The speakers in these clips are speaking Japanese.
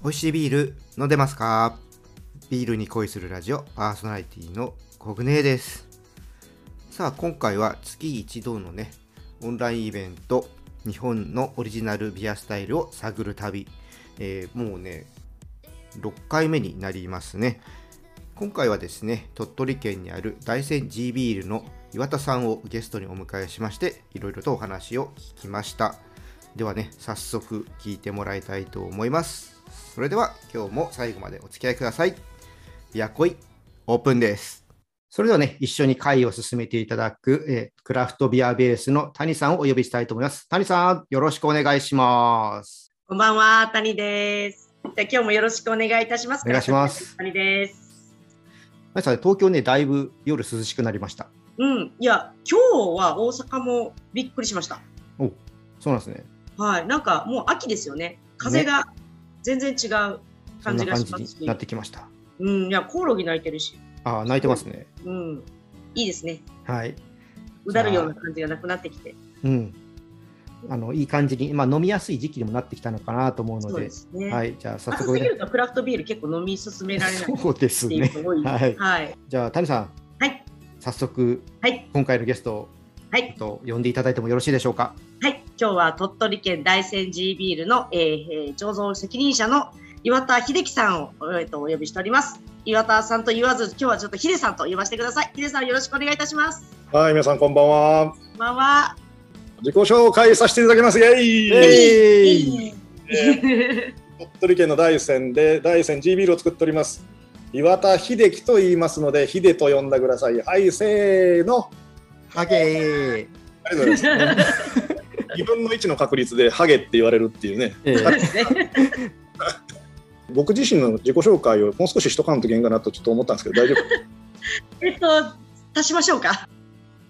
美味しいビール飲んでますか？ビールに恋するラジオパーソナリティのコグネです。さあ今回は月一度のねオンラインイベント日本のオリジナルビアスタイルを探る旅、えー、もうね6回目になりますね。今回はですね鳥取県にある大山 G ビールの岩田さんをゲストにお迎えしましていろいろとお話を聞きました。ではね早速聞いてもらいたいと思います。それでは今日も最後までお付き合いください。ビアコイオープンです。それではね、一緒に会を進めていただく、えー、クラフトビアベースの谷さんをお呼びしたいと思います。谷さん、よろしくお願いします。こんばんは、谷です。じゃ今日もよろしくお願いいたします。お願いします。谷です。谷さん、東京ね、だいぶ夜涼しくなりました。うん、いや、今日は大阪もびっくりしました。お、そうなんですね。はい、なんかもう秋ですよね。風が全然違う感じがしますし。なってきました。うん、いや、コオロギ鳴いてるし。ああ、鳴いてますね。うん。いいですね。はい。うだるような感じがなくなってきて。うん。あのいい感じに、まあ、飲みやすい時期にもなってきたのかなと思うので、でね、はい、じゃあ早速、ね、クラフトビール結構飲み進められないそうですね。はい、はい、じゃあ谷さん、はい、早速、はい、今回のゲストを、はい、と呼んでいただいてもよろしいでしょうか？はい、今日は鳥取県大山 G ビールの、えー、醸造責任者の岩田秀樹さんを、えー、とお呼びしております。岩田さんと言わず、今日はちょっとヒデさんと呼ばせてください。ヒデさんよろしくお願いいたします。はい、皆さんこんばんは。こんばんは。自己紹介させていただきます。イェイ。イェイ鳥取県の大山で大山 G ビールを作っております。岩田秀樹と言いますので、秀と呼んでください。はい、せーの。ハゲありがとうございます。2分の1の確率でハゲって言われるっていうね。えー 僕自身の自己紹介をもう少ししとかんといけんかなとちょっと思ったんですけど大丈夫？えっと足しましょうか。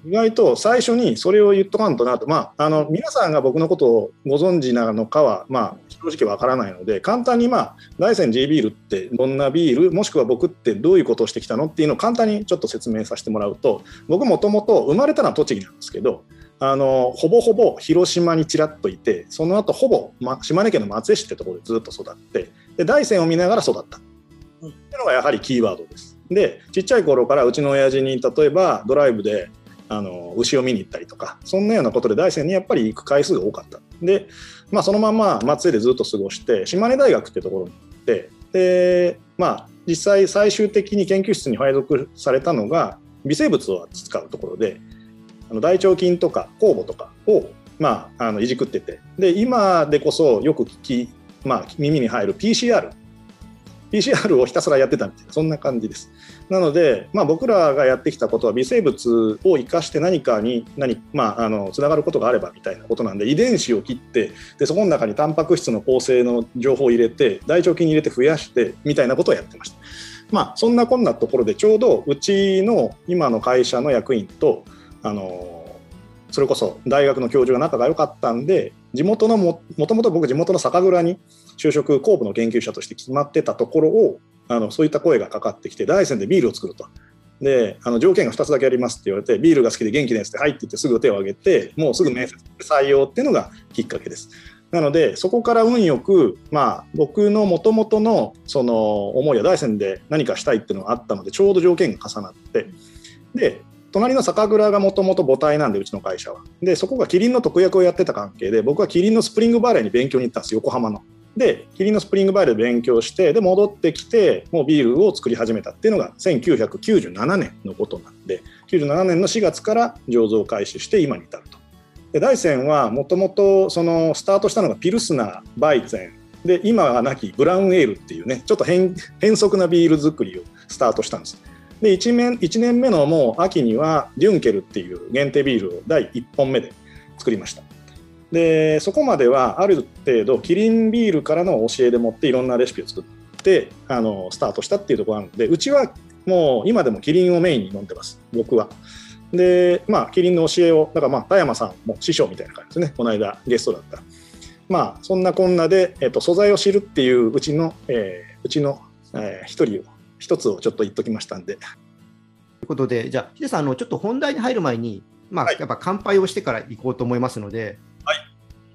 意外と最初にそれを言っとかんとなと、まあ、あの皆さんが僕のことをご存知なのかは、まあ、正直わからないので簡単に、まあ、大山 J ビールってどんなビールもしくは僕ってどういうことをしてきたのっていうのを簡単にちょっと説明させてもらうと僕もともと生まれたのは栃木なんですけどあのほぼほぼ広島にちらっといてその後ほぼ、ま、島根県の松江市ってところでずっと育ってで大山を見ながら育った。っていうのがやはりキーワードです。でちっちゃい頃からうちの親父に例えばドライブであの牛を見に行ったりとかそんなようなことで大山にやっぱり行く回数が多かった。で、まあ、そのまま松江でずっと過ごして島根大学ってところに行ってで、まあ、実際最終的に研究室に配属されたのが微生物を扱うところであの大腸菌とか酵母とかを、まあ、あのいじくっててで今でこそよく聞きまあ、耳に入る PCR。PCR をひたすらやってたみたいな、そんな感じです。なので、まあ、僕らがやってきたことは微生物を生かして何かに何、まあ、あのつながることがあればみたいなことなんで遺伝子を切ってでそこの中にタンパク質の構成の情報を入れて大腸菌に入れて増やしてみたいなことをやってました。まあ、そんなこんなところでちょうどうちの今の会社の役員とあのそれこそ大学の教授が仲が良かったんで地元のももともと僕地元の酒蔵に就職工部の研究者として決まってたところをあのそういった声がかかってきて大山でビールを作ると。であの条件が2つだけありますって言われてビールが好きで元気ですって入っていってすぐ手を挙げてもうすぐ面接採用っていうのがきっかけです。なのでそこから運よく、まあ、僕のもともとのその思いは大山で何かしたいっていうのがあったのでちょうど条件が重なってで隣の酒蔵がもともと母体なんでうちの会社はでそこがキリンの特約をやってた関係で僕はキリンのスプリングバレーに勉強に行ったんです横浜の。でキリンのスプリングバレーで勉強してで戻ってきてもうビールを作り始めたっていうのが1997年のことなんで97年の4月から醸造開始して今に至ると。で大山はもともとそのスタートしたのがピルスナーバイゼンで今はなきブラウンエールっていうねちょっと変則なビール作りをスタートしたんです。ねで 1, 年1年目のもう秋にはデュンケルっていう限定ビールを第1本目で作りました。でそこまではある程度キリンビールからの教えでもっていろんなレシピを作ってあのスタートしたっていうところなのでうちはもう今でもキリンをメインに飲んでます僕は。でまあキリンの教えをだからまあ田山さんも師匠みたいな感じですね。この間ゲストだった。まあそんなこんなで、えっと、素材を知るっていううちの、えー、うちの一、えー、人を一つをちょっと言っときましたんで。ということで、じゃあ、ヒデさん、あのちょっと本題に入る前に、まあ、はい、やっぱ乾杯をしてから行こうと思いますので、はい、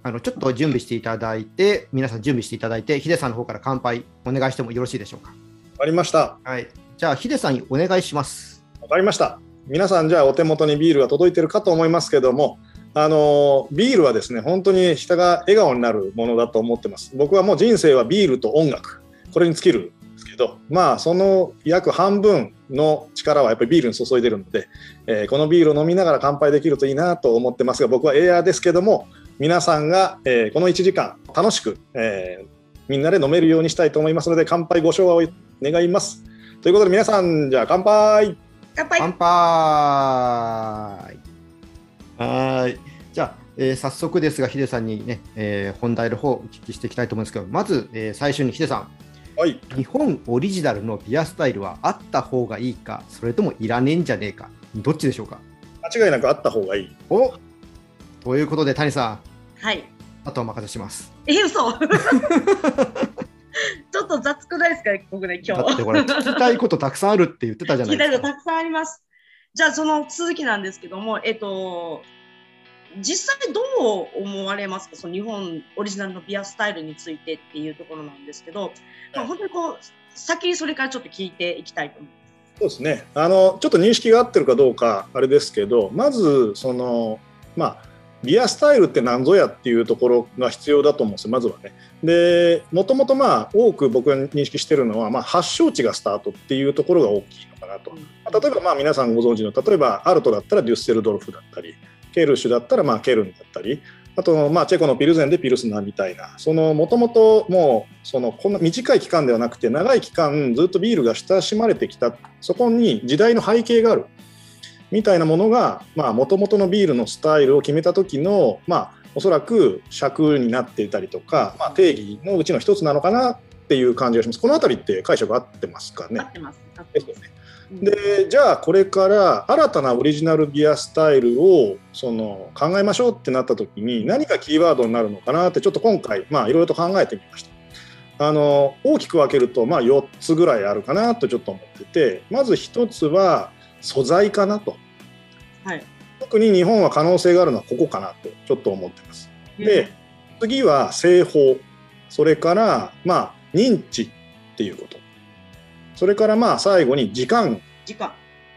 あのちょっと準備していただいて、皆さん準備していただいて、ヒデさんの方から乾杯お願いしてもよろしいでしょうか？わかりました。はい。じゃあ、ヒデさんにお願いします。わかりました。皆さん、じゃあお手元にビールが届いてるかと思いますけども、あのビールはですね、本当に人が笑顔になるものだと思ってます。僕はもう人生はビールと音楽、これに尽きるけど、まあ、その約半分の力はやっぱりビールに注いでるので、えーこのビールを飲みながら乾杯できるといいなと思ってますが、僕はエアーですけども、皆さんが、えーこの1時間楽しく、えーみんなで飲めるようにしたいと思いますので、乾杯ご唱和を願います。ということで皆さん、じゃあ乾杯乾杯。乾杯はーい。じゃあ、えー早速ですが、ヒデさんにね、えー本題の方お聞きしていきたいと思うんですけど、まず、えー最初にヒデさん、はい。日本オリジナルのビアスタイルはあった方がいいか、それともいらねえんじゃねえか、どっちでしょうか？間違いなくあった方がいい。おということで、谷さん、はい。あとはお任せします。え、嘘 ちょっと雑くないですか僕ね、今日。だってこれ、聞きたいことたくさんあるって言ってたじゃない聞いたですか。ことたくさんあります。じゃあ、その続きなんですけども、えっと、実際どう思われますか？その日本オリジナルのビアスタイルについてっていうところなんですけど、まあ、本当にこう、先にそれからちょっと聞いていきたいと思います。そうですね。あのちょっと認識が合ってるかどうかあれですけど、まずそのまあビアスタイルって何ぞやっていうところが必要だと思うんですよ。まずはね。で、もともとまあ多く僕が認識してるのはまあ発祥地がスタートっていうところが大きいのかなと。まあ例えばまあ皆さんご存知の例えばアルトだったらデュッセルドルフだったり、ケルシュだったらまあケルンだったり。あとまあチェコのピルゼンでピルスナーみたいなそのもともともうそのこんな短い期間ではなくて長い期間ずっとビールが親しまれてきたそこに時代の背景があるみたいなものがもともとのビールのスタイルを決めた時のまあおそらく尺になっていたりとか、まあ、定義のうちの一つなのかなっていう感じがしますこの辺りって解釈合ってますかね？合ってます。合ってます。でじゃあこれから新たなオリジナルビアスタイルをその考えましょうってなった時に何がキーワードになるのかなってちょっと今回まあいろいろと考えてみました。あの大きく分けるとまあ4つぐらいあるかなとちょっと思っててまず1つは素材かなと。はい。特に日本は可能性があるのはここかなとちょっと思ってます。で次は製法。それからまあ認知っていうことそれからまあ最後に時間時間。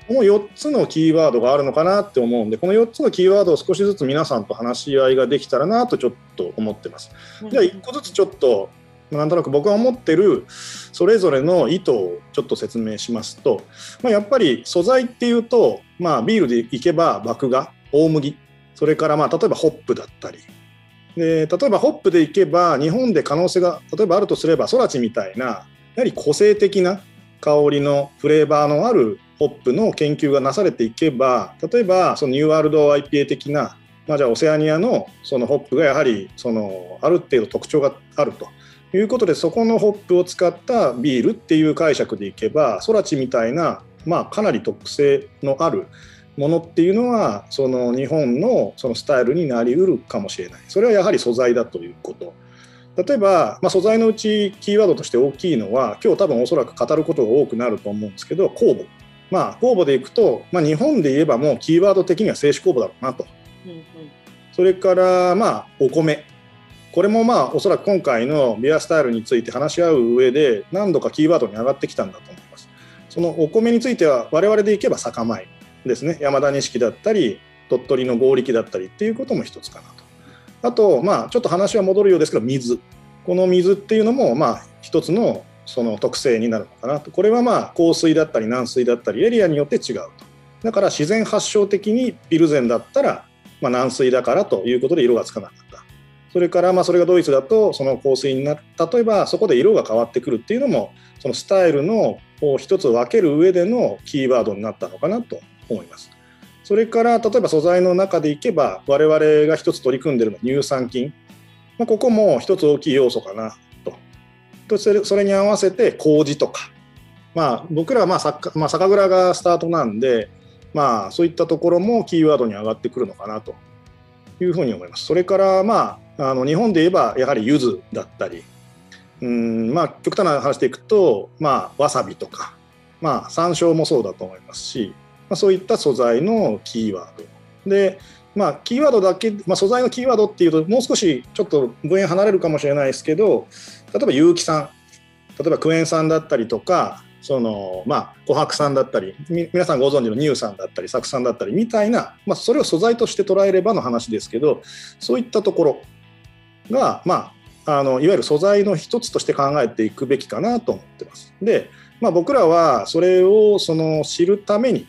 この4つのキーワードがあるのかなって思うんでこの4つのキーワードを少しずつ皆さんと話し合いができたらなとちょっと思ってます。じゃあ1個ずつちょっとまあなんとなく僕が思ってるそれぞれの意図をちょっと説明しますと、まあ、やっぱり素材っていうと、まあ、ビールでいけば麦芽大麦それからまあ例えばホップだったりで例えばホップでいけば日本で可能性が例えばあるとすれば空知みたいなやはり個性的な香りのフレーバーのあるホップの研究がなされていけば例えばそのニューワールド IPA 的な、まあ、じゃあオセアニアのそのホップがやはりそのある程度特徴があると。いうことでそこのホップを使ったビールっていう解釈でいけば空知みたいな、まあ、かなり特性のあるものっていうのはその日本のそのスタイルになりうるかもしれない。それはやはり素材だということ。例えば、まあ、素材のうちキーワードとして大きいのは今日多分おそらく語ることが多くなると思うんですけど酵母まあ酵母でいくと、まあ、日本で言えばもうキーワード的には静止酵母だろうなと。うんうん。それからまあお米。これもまあおそらく今回のビアスタイルについて話し合う上で何度かキーワードに上がってきたんだと思います。そのお米については我々でいけば酒米ですね。山田錦だったり鳥取の合力だったりっていうことも一つかな。とあとまあちょっと話は戻るようですけど水。この水っていうのもまあ一つのその特性になるのかなと。これはまあ硬水だったり軟水だったりエリアによって違うと。だから自然発症的にピルゼンだったらまあ軟水だからということで色がつかなかった。それからまあそれがドイツだとその香水にな例えばそこで色が変わってくるっていうのもそのスタイルの一つ分ける上でのキーワードになったのかなと思います。それから例えば素材の中でいけば我々が一つ取り組んでいるのは乳酸菌、まあ、ここも一つ大きい要素かなと。とそれそれに合わせて麹とか、まあ、僕らはまあ酒,、まあ、酒蔵がスタートなんで、まあ、そういったところもキーワードに上がってくるのかなと。いうふうに思います。それから、まあ、あの日本で言えばやはり柚子だったり。うん、まあ、極端な話でいくと、まあ、わさびとか、まあ、山椒もそうだと思いますし、あ、そういった素材のキーワードでまあ、キーワードだけ、まあ、素材のキーワードっていうともう少しちょっと分野離れるかもしれないですけど例えば有機酸例えばクエン酸だったりとかそのまあ琥珀酸だったり皆さんご存知の乳酸だったり酢酸だったりみたいな、まあ、それを素材として捉えればの話ですけどそういったところが、まあ、あのいわゆる素材の一つとして考えていくべきかなと思ってます。で、まあ、僕らはそれをその知るために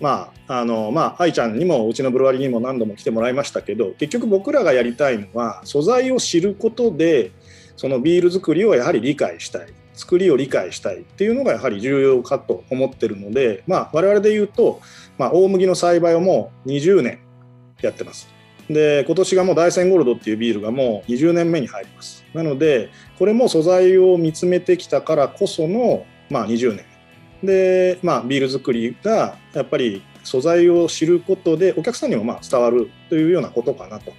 まああのまあ、愛ちゃんにもうちのブルワリにも何度も来てもらいましたけど結局僕らがやりたいのは素材を知ることでそのビール作りをやはり理解したい作りを理解したいっていうのがやはり重要かと思ってるので、まあ、我々で言うと、まあ、大麦の栽培をもう20年やってます。で今年がもう大山ゴールドっていうビールがもう20年目に入りますなのでこれも素材を見つめてきたからこその、まあ、20年で、まあ、ビール作りがやっぱり素材を知ることでお客さんにもまあ伝わるというようなことかなと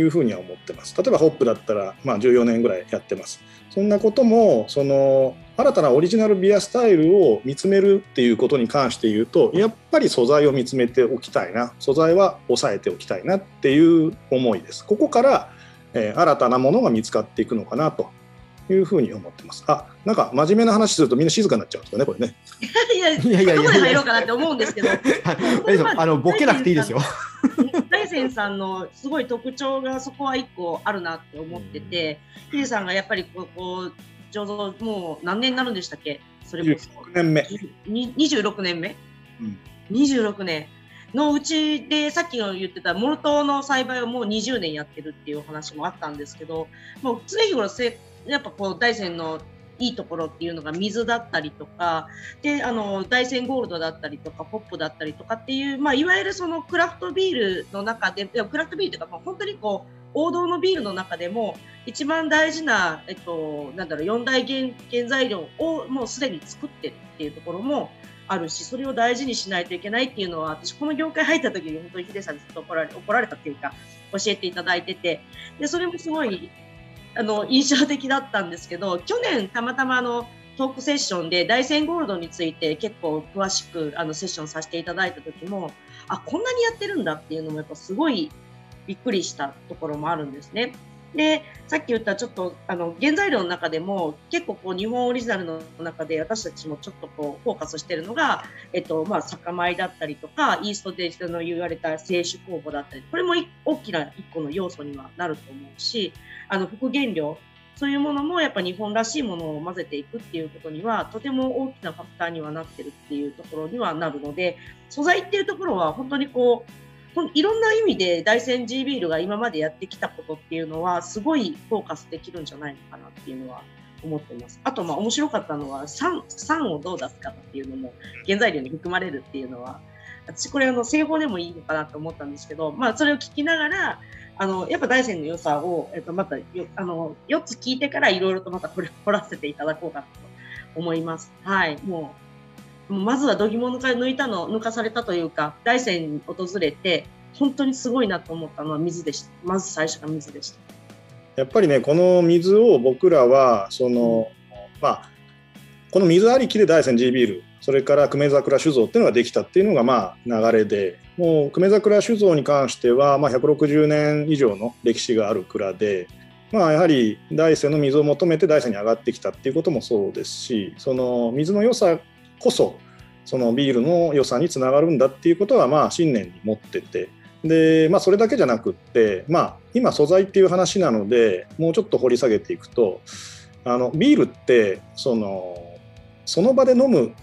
いうふうには思ってます。例えばホップだったらまあ14年ぐらいやってます。そんなこともその新たなオリジナルビアスタイルを見つめるっていうことに関して言うとやっぱり素材を見つめておきたいな素材は抑えておきたいなっていう思いです。ここから、えー、新たなものが見つかっていくのかなというふうに思ってます。あ、なんか真面目な話するとみんな静かになっちゃうんですかね、これね。いやいやいやどこで入ろうかなって思うんですけど。あのボケなくていいですよ。大山さんのすごい特徴がそこは一個あるなって思ってて、ヒデさんがやっぱりこうちょうどもう何年になるんでしたっけ？それも6年目。26年目？うん、26年。のうちでさっきの言ってたモルトの栽培をもう20年やってるっていうお話もあったんですけどもう常日頃やっぱこう大山のいいところっていうのが水だったりとかであの大山ゴールドだったりとかポップだったりとかっていう、まあ、いわゆるそのクラフトビールの中でクラフトビールというか、まあ、本当にこう王道のビールの中でも一番大事な、えっと、なんだろう4大原原材料をもうすでに作ってるっていうところもあるしそれを大事にしないといけないっていうのは私この業界入った時に本当にヒデさんにずっと怒られ怒られたっていうか教えていただいててでそれもすごいあの印象的だったんですけど去年たまたまあのトークセッションで大山ゴールドについて結構詳しくあのセッションさせていただいた時もあこんなにやってるんだっていうのもやっぱすごいびっくりしたところもあるんですね。でさっき言ったちょっとあの原材料の中でも結構こう日本オリジナルの中で私たちもちょっとこうフォーカスしてるのが、えっとまあ、酒米だったりとかイーストでの言われた清酒酵母だったりこれも大きな一個の要素にはなると思うしあの副原料そういうものもやっぱ日本らしいものを混ぜていくっていうことにはとても大きなファクターにはなってるっていうところにはなるので素材っていうところは本当にこういろんな意味で大山 G ビールが今までやってきたことっていうのはすごいフォーカスできるんじゃないのかなっていうのは思ってます。あとまあ面白かったのは酸酸をどう出すかっていうのも原材料に含まれるっていうのは私これあの製法でもいいのかなと思ったんですけど、まあ、それを聞きながらあのやっぱ大山の良さを、えっと、またあの4つ聞いてからいろいろとまたこれ掘らせていただこうかなと思います。はいもうまずは度肝抜か抜いたの抜かされたというか大山に訪れて本当にすごいなと思ったのは水でした。まず最初が水でした。やっぱりねこの水を僕らはその、まあこの水ありきで大山 G ビールそれから久米桜酒造っていうのができたっていうのがまあ流れでもう久米桜酒造に関してはまあ160年以上の歴史がある蔵でまあ、やはり大山の水を求めて大山に上がってきたっていうこともそうですしその水の良さこそそのビールの良さにつながるんだっていうことはまあ信念に持ってて。で、まあ、それだけじゃなくって、まあ、今素材っていう話なのでもうちょっと掘り下げていくとあのビールってそのその場で飲む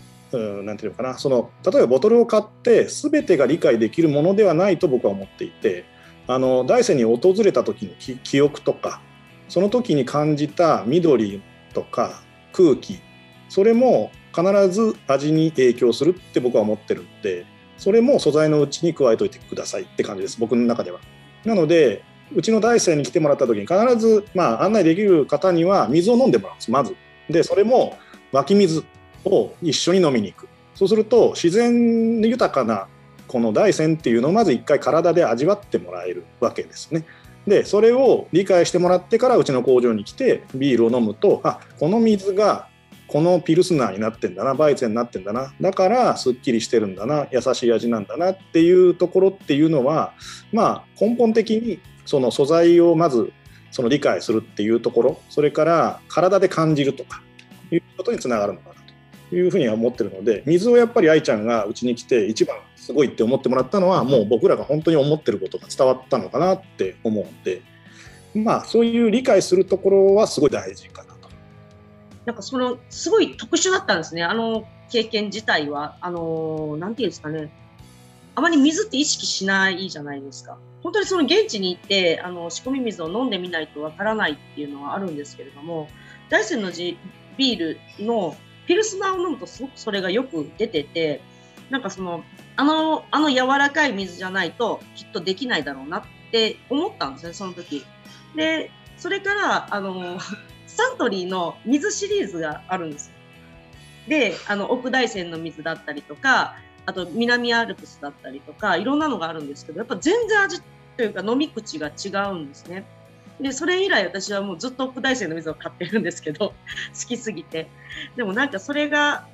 何て言うのかな。その例えばボトルを買って全てが理解できるものではないと僕は思っていてあの大山に訪れた時の記憶とかその時に感じた緑とか空気それも必ず味に影響するって僕は思ってるのでそれも素材のうちに加えておいてくださいって感じです僕の中では。なのでうちの大生に来てもらった時に必ず、まあ、案内できる方には水を飲んでもらうんですまず。でそれも湧き水を一緒に飲みに行く。そうすると自然豊かなこの大山っていうのをまず一回体で味わってもらえるわけですね。でそれを理解してもらってからうちの工場に来てビールを飲むとあこの水がこのピルスナーになってんだなバイゼンになってんだなだからすっきりしてるんだな優しい味なんだなっていうところっていうのはまあ根本的にその素材をまずその理解するっていうところそれから体で感じるとかいうことにつながるのかなというふうには思ってるので水をやっぱり愛ちゃんがうちに来て一番すごいって思ってもらったのはもう僕らが本当に思ってることが伝わったのかなって思うんでまあそういう理解するところはすごい大事かなと。なんかそのすごい特殊だったんですねあの経験自体はあのなんていうんですかねあまり水って意識しないじゃないですか。本当にその現地に行ってあの仕込み水を飲んでみないとわからないっていうのはあるんですけれども大山のビールのピルスナーを飲むとすごくそれがよく出ててなんかそのあのあの柔らかい水じゃないときっとできないだろうなって思ったんですねその時。でそれからあのサントリーの水シリーズがあるんですよ。であの奥大山の水だったりとかあと南アルプスだったりとかいろんなのがあるんですけどやっぱ全然味というか飲み口が違うんですね。でそれ以来私はもうずっと奥大生の水を買ってるんですけど 好きすぎてでもなんかそれが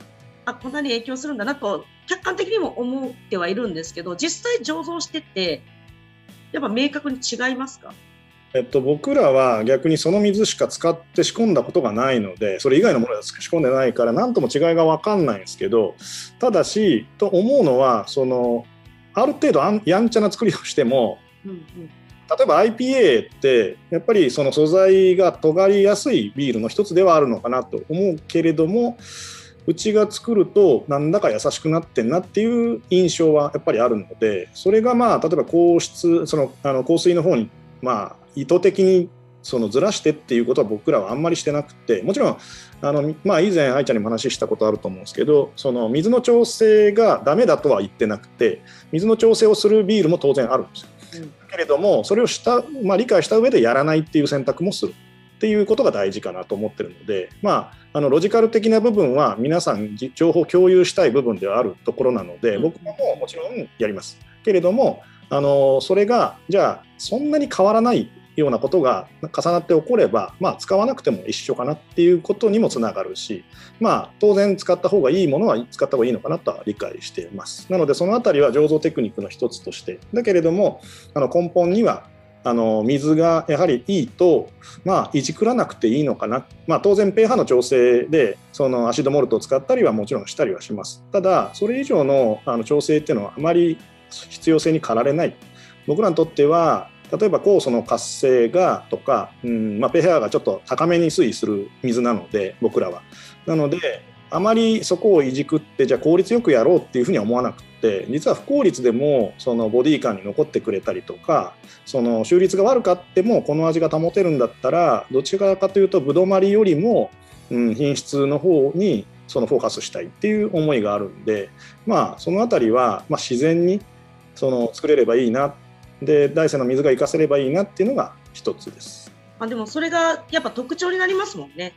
あこんなに影響するんだなと客観的にも思ってはいるんですけど実際醸造しててやっぱ明確に違いますか？えっと、僕らは逆にその水しか使って仕込んだことがないのでそれ以外のもので仕込んでないから何とも違いが分かんないんですけどただしと思うのはそのある程度やんちゃな作りをしても、うんうん、例えば IPA ってやっぱりその素材が尖りやすいビールの一つではあるのかなと思うけれどもうちが作るとなんだか優しくなってんなっていう印象はやっぱりあるのでそれがまあ例えば硬質そのあの香水の方にまあ意図的にそのずらしてっていうことは僕らはあんまりしてなくてもちろんあの、まあ、以前愛ちゃんにも話したことあると思うんですけどその水の調整がダメだとは言ってなくて水の調整をするビールも当然あるんですよ。うん、けれどもそれをした、まあ、理解した上でやらないっていう選択もするっていうことが大事かなと思ってるので、まあ、あのロジカル的な部分は皆さん情報共有したい部分ではあるところなので僕ももちろんやります。けれどもあのそれがじゃあそんなに変わらないようなことが重なって起これば、まあ、使わなくても一緒かなっていうことにもつながるし、まあ、当然使った方がいいものは使った方がいいのかなとは理解しています。なのでそのあたりは醸造テクニックの一つとして。だけれどもあの根本にはあの水がやはりいいと、まあ、いじくらなくていいのかな、まあ、当然 pH の調整でそのアシドモルトを使ったりはもちろんしたりはします。ただそれ以上のあの調整っていうのはあまり必要性に駆られない。僕らにとっては例えば酵素の活性がとか、うんまあ、pH がちょっと高めに推移する水なので僕らは。なのであまりそこをいじくってじゃあ効率よくやろうっていうふうには思わなくて実は不効率でもそのボディー感に残ってくれたりとかその収率が悪かってもこの味が保てるんだったらどちらかというとぶどまりよりも、うん、品質の方にそのフォーカスしたいっていう思いがあるんでまあその辺りは、まあ、自然にその作れればいいなってで大山の水が活かせればいいなっていうのが一つです。あでもそれがやっぱ特徴になりますもんね。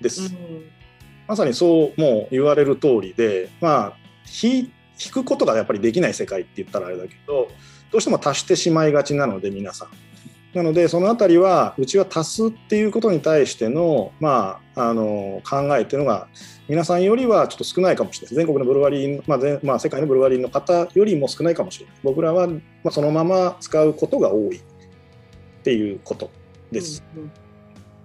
です。うん、まさにそうもう言われる通りでまあ引くことがやっぱりできない世界って言ったらあれだけどどうしても足してしまいがちなので皆さん。なのでその辺りはうちは足すっていうことに対しての,、まあ、あの考えっていうのが皆さんよりはちょっと少ないかもしれない。全国のブルワリー、まあ全まあ、世界のブルワリーの方よりも少ないかもしれない。僕らは、まあ、そのまま使うことが多いっていうことです、うんうん、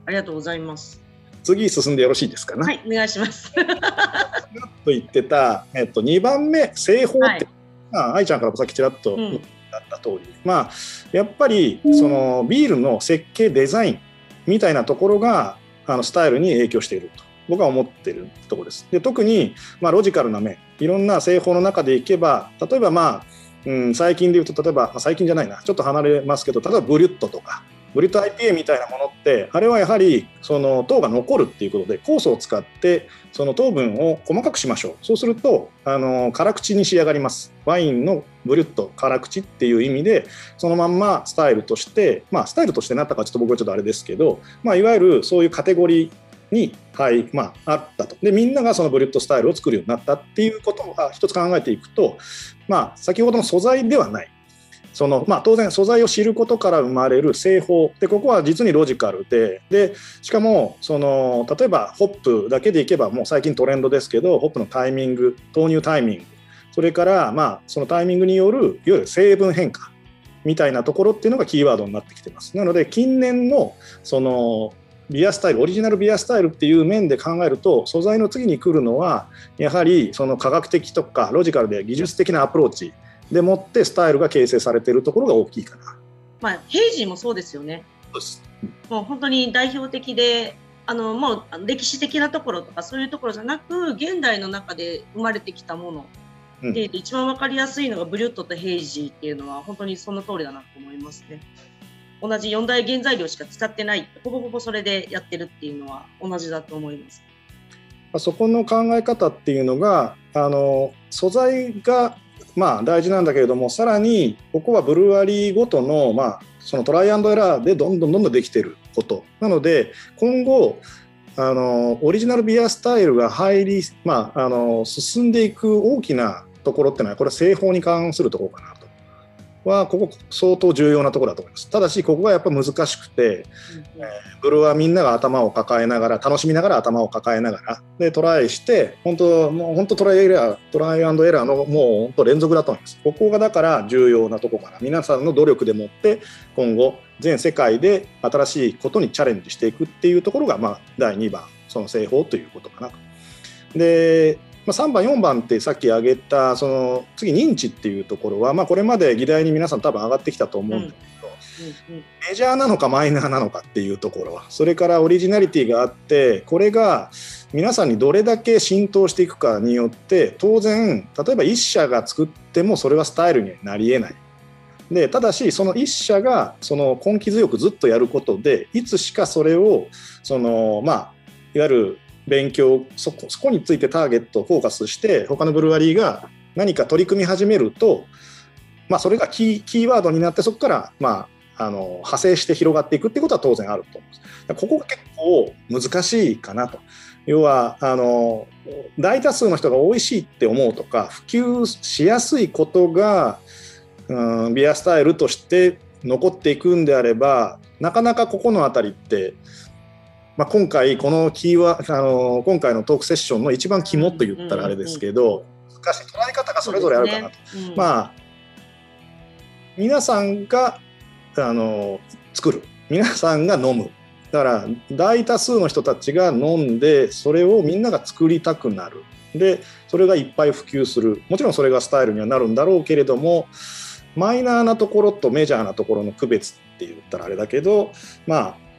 ありがとうございます。次進んでよろしいですかねはいお願いします。と言ってた、えっと、2番目製法って、はい、まあ、愛ちゃんからもさっきちらっと言った通り、うん、まあやっぱりそのビールの設計デザインみたいなところがあのスタイルに影響していると僕は思ってるところです。で特に、まあ、ロジカルな面いろんな製法の中でいけば例えばまあ、うん、最近で言うと例えば、まあ、最近じゃないなちょっと離れますけど例えばブリュットとかブリット IPA みたいなものってあれはやはりその糖が残るっていうことで酵素を使ってその糖分を細かくしましょう。そうするとあの辛口に仕上がります。ワインのブリュット辛口っていう意味でそのまんまスタイルとしてまあスタイルとしてなったかちょっと僕はちょっとあれですけど、まあ、いわゆるそういうカテゴリーに、はいまあ、あったと。でみんながそのブリュットスタイルを作るようになったっていうことを一つ考えていくと、まあ、先ほどの素材ではない。そのまあ、当然素材を知ることから生まれる製法。でここは実にロジカルで。でしかもその例えばホップだけでいけばもう最近トレンドですけどホップのタイミング投入タイミング。それからまあそのタイミングによるいわゆる成分変化みたいなところっていうのがキーワードになってきてます。なので近年のそのビアスタイルオリジナルビアスタイルっていう面で考えると素材の次に来るのはやはりその科学的とかロジカルで技術的なアプローチでもってスタイルが形成されているところが大きいかな。まあ、平時もそうですよね。もう本当に代表的であのもう歴史的なところとかそういうところじゃなく現代の中で生まれてきたもので、うん、一番分かりやすいのがブリュットとヘイジーっていうのは本当にその通りだなと思いますね。同じ4大原材料しか使ってないほぼほぼそれでやってるっていうのは同じだと思います。そこの考え方っていうのがあの素材がまあ大事なんだけれどもさらにここはブルワリーごとの,、まあそのトライアンドエラーでどんどんどんどんできてること。なので今後あのオリジナルビアスタイルが入り、まあ、あの進んでいく大きなところってのはこれは製法に関するところかな。はここ相当重要なところだと思います。ただしここがやっぱ難しくて、えー、ブルーはみんなが頭を抱えながら楽しみながら頭を抱えながらでトライして本当もう本当トライエラートライアンドエラーのもう本当連続だと思います。ここがだから重要なところかな。皆さんの努力でもって今後全世界で新しいことにチャレンジしていくっていうところが、まあ、第2番その製法ということかな。でまあ、3番4番ってさっき挙げたその次認知っていうところは、まあ、これまで議題に皆さん多分上がってきたと思うんだけど、うんうん、メジャーなのかマイナーなのかっていうところはそれからオリジナリティがあってこれが皆さんにどれだけ浸透していくかによって当然例えば1社が作ってもそれはスタイルにはなりえない。でただしその1社がその根気強くずっとやることでいつしかそれをそのまあいわゆる勉強そこそこについてターゲットをフォーカスして他のブルワリーが何か取り組み始めると、まあ、それがキーキーワードになってそこから、まあ、あの派生して広がっていくっていうことは当然あると思います。ここが結構難しいかなと。要はあの大多数の人が美味しいって思うとか普及しやすいことが、うん、ビアスタイルとして残っていくんであればなかなかここの辺りってまあ、今回このキーワあの今回のトークセッションの一番肝と言ったらあれですけど、難しい捉え方がそれぞれあるかなと。ね。うん、まあ皆さんがあの作る。皆さんが飲む。だから大多数の人たちが飲んでそれをみんなが作りたくなる。でそれがいっぱい普及する。もちろんそれがスタイルにはなるんだろうけれどもマイナーなところとメジャーなところの区別って言ったらあれだけどまあ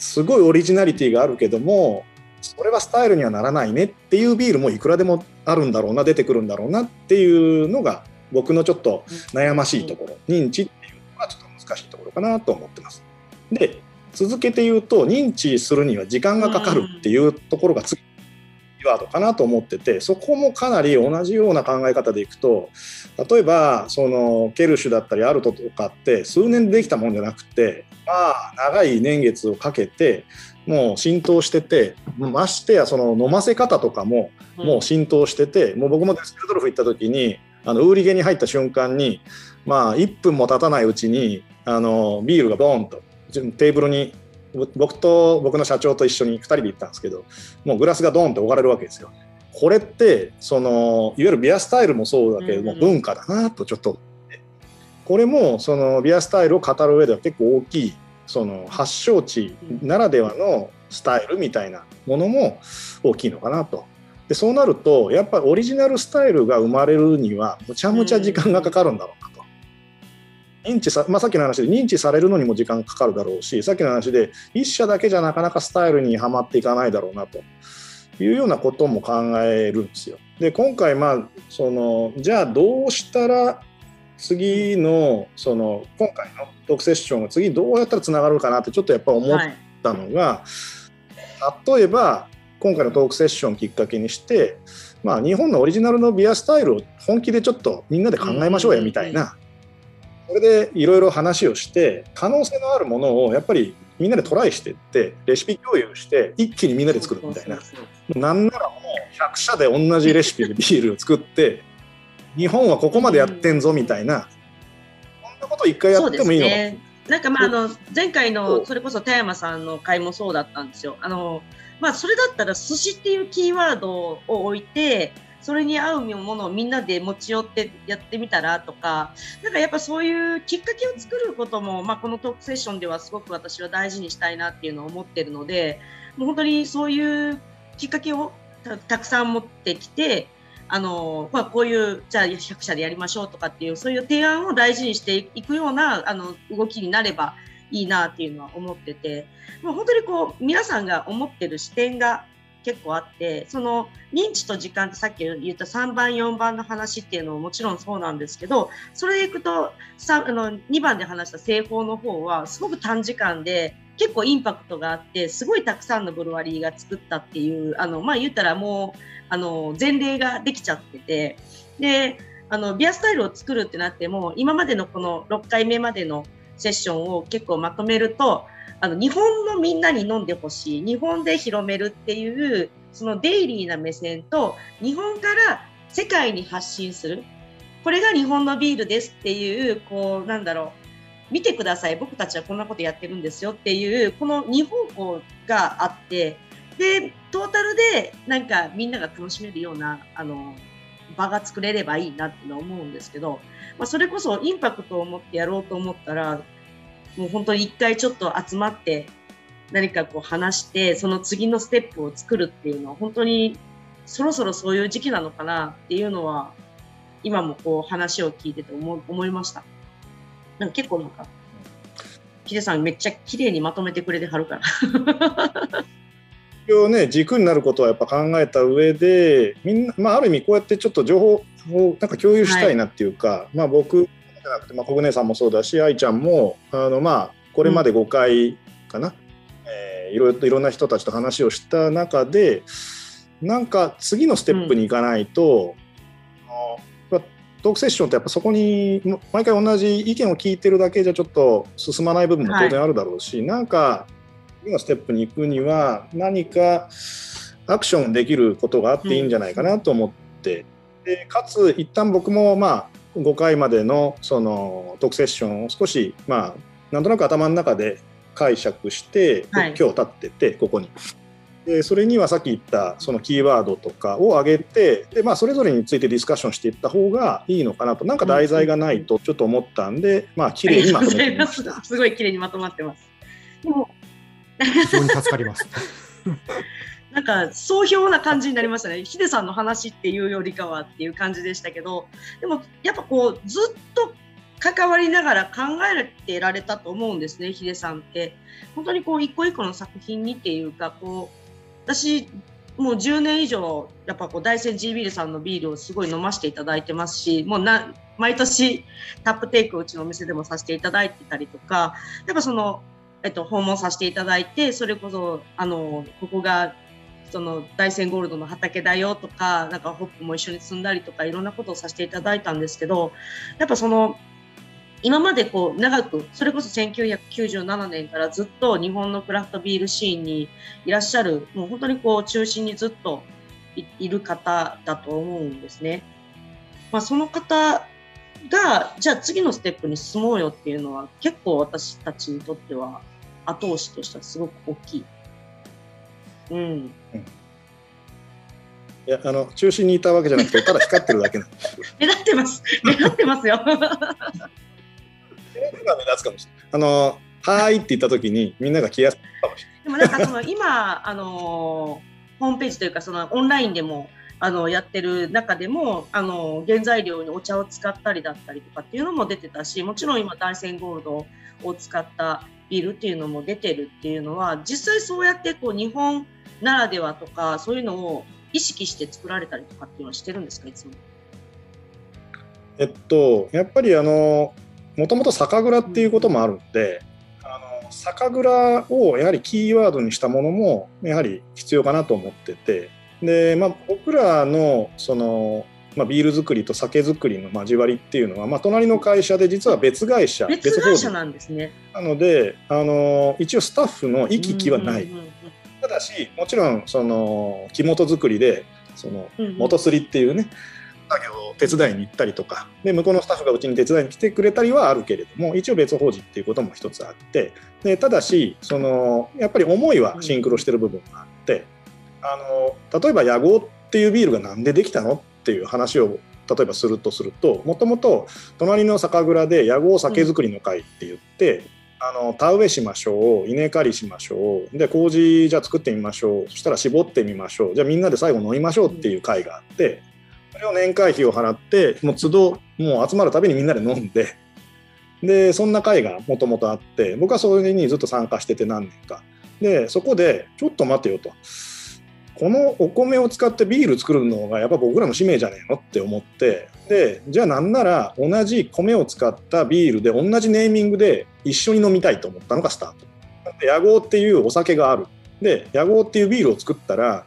すごいオリジナリティがあるけどもそれはスタイルにはならないねっていうビールもいくらでもあるんだろうな出てくるんだろうなっていうのが僕のちょっと悩ましいところ、認知っていうのがちょっと難しいところかなと思ってます。で続けて言うと認知するには時間がかかるっていうところが次キーワードかなと思っててそこもかなり同じような考え方でいくと例えばそのケルシュだったりアルトとかって数年でできたもんじゃなくてまあ長い年月をかけてもう浸透しててましてやその飲ませ方とかももう浸透してて、うん、もう僕もデステルドルフ行った時にあのウーリゲに入った瞬間にまあ1分も経たないうちにあのビールがボーンとテーブルに僕と僕の社長と一緒に2人で行ったんですけどもうグラスがドーンって置かれるわけですよ。これってそのいわゆるビアスタイルもそうだけども、文化だなとちょっとこれもそのビアスタイルを語る上では結構大きいその発祥地ならではのスタイルみたいなものも大きいのかなと。でそうなるとやっぱりオリジナルスタイルが生まれるにはむちゃむちゃ時間がかかるんだろうなと。認知さ,、まあ、さっきの話で認知されるのにも時間かかるだろうしさっきの話で一社だけじゃなかなかスタイルにはまっていかないだろうなというようなことも考えるんですよ。で今回まあそのじゃあどうしたら次のその今回のトークセッションが次どうやったらつながるかなってちょっとやっぱ思ったのが、はい、例えば今回のトークセッションきっかけにして、まあ、日本のオリジナルのビアスタイルを本気でちょっとみんなで考えましょうやみたいな、それでいろいろ話をして可能性のあるものをやっぱりみんなでトライしていってレシピ共有して一気にみんなで作るみたいな。なんならもう100社で同じレシピでビールを作って日本はここまでやってんぞみたいな、そんなこことを一回やってもいいのか、ね、なんかまああの前回のそれこそ田山さんの回もそうだったんですよ。あのまあそれだったら寿司っていうキーワードを置いてそれに合うものをみんなで持ち寄ってやってみたらとか、なんかやっぱそういうきっかけを作ることも、まあ、このトークセッションではすごく私は大事にしたいなっていうのを思ってるので、もう本当にそういうきっかけをたくさん持ってきて、あのま、こういうじゃあ100社でやりましょうとかっていうそういう提案を大事にしていくようなあの動きになればいいなっていうのは思っててもう本当にこう皆さんが思ってる視点が結構あってその認知と時間ってさっき言った3番4番の話っていうのももちろんそうなんですけどそれでいくとあの2番で話した製法の方はすごく短時間で結構インパクトがあってすごいたくさんのブルワリーが作ったっていうあのまあ言ったらもうあの前例ができちゃっててであのビアスタイルを作るってなっても今までのこの6回目までのセッションを結構まとめるとあの日本のみんなに飲んでほしい日本で広めるっていうそのデイリーな目線と日本から世界に発信するこれが日本のビールですっていうこうなんだろう見てください僕たちはこんなことやってるんですよっていうこの2方向があってでトータルでなんかみんなが楽しめるようなあの場が作れればいいなってのは思うんですけど、まあ、それこそインパクトを持ってやろうと思ったらもう本当に一回ちょっと集まって何かこう話してその次のステップを作るっていうのは本当にそろそろそういう時期なのかなっていうのは今もこう話を聞いてて思思いました。なんか結構なんかヒデさんめっちゃ綺麗にまとめてくれてはるから。応ね軸になることはやっぱ考えた上でみんな、まあ、ある意味こうやってちょっと情報をなんか共有したいなっていうか、はい、まあ僕じゃなくて、まあ、小舟さんもそうだし愛ちゃんもあのまあこれまで5回かな、うん、えー、いろいろいろんな人たちと話をした中でなんか次のステップに行かないと、うん、トークセッションってやっぱそこに毎回同じ意見を聞いてるだけじゃちょっと進まない部分も当然あるだろうし、はい、なんか次のステップに行くには何かアクションできることがあっていいんじゃないかなと思って、うん、でかつ一旦僕もまあ5回までのそのトークセッションを少しまあなんとなく頭の中で解釈して、はい、今日立っててここに。でそれにはさっき言ったそのキーワードとかを上げてで、まあ、それぞれについてディスカッションしていった方がいいのかなとなんか題材がないとちょっと思ったんで、まあ綺麗にまとめてました。すごい綺麗にまとまってます。でも非常に助かります。なんか総評な感じになりましたね。ヒデさんの話っていうよりかはっていう感じでしたけど、でもやっぱこうずっと関わりながら考えてられたと思うんですね、ヒデさんって。本当にこう一個一個の作品にっていうか、こう私もう10年以上やっぱこう大山 G ビールさんのビールをすごい飲ませていただいてますし、もうな毎年タップテイクをうちのお店でもさせていただいてたりとか、やっぱそのえっと、訪問させていただいてそれこそあのここがその大山ゴールドの畑だよとかなんかホップも一緒に積んだりとかいろんなことをさせていただいたんですけどやっぱその今までこう長くそれこそ1997年からずっと日本のクラフトビールシーンにいらっしゃるもう本当にこう中心にずっといる方だと思うんですね。まあ、その方がじゃあ次のステップに進もうよっていうのは結構私たちにとっては後押しとしてはすごく大きい。うん。うん、いやあの中心にいたわけじゃなくてただ光ってるだけなん 目立ってます目立ってますよ。目立つかもしれない。あのはいって言った時にみんなが来やすいかもしれない。でもなんかその今あのホームページというかそのオンラインでもあのやってる中でもあの原材料にお茶を使ったりだったりとかっていうのも出てたしもちろん今大山ゴールドを使ったビールっていうのも出てるっていうのは実際そうやってこう日本ならではとかそういうのを意識して作られたりとかっていうのはしてるんですかいつも？えっとやっぱりあのもともと酒蔵っていうこともあるんで、うん、あの酒蔵をやはりキーワードにしたものもやはり必要かなと思ってて。で、まあ、僕らのそのまあ、ビール作りと酒造りの交わりっていうのは、まあ、隣の会社で実は別会社別会社なんですね。なのであの一応スタッフの行き来はない、ただしもちろんその木本作りでその元すりっていうね、作業を手伝いに行ったりとかで向こうのスタッフがうちに手伝いに来てくれたりはあるけれども一応別法人っていうことも一つあってでただしそのやっぱり思いはシンクロしてる部分があってあの例えば屋号っていうビールがなんでできたのっていう話を例えばするとするともともと隣の酒蔵で屋号酒造りの会って言って、うん、あの田植えしましょう稲刈りしましょうで麹じゃあ作ってみましょうそしたら絞ってみましょうじゃあみんなで最後飲みましょうっていう会があってそれを年会費を払ってもう都度もう集まるたびにみんなで飲んででそんな会がもともとあって僕はそれにずっと参加してて何年かでそこでちょっと待てよと。このお米を使ってビール作るのがやっぱ僕らの使命じゃねえのって思ってでじゃあなんなら同じ米を使ったビールで同じネーミングで一緒に飲みたいと思ったのがスタート。屋号っていうお酒がある。で屋号っていうビールを作ったら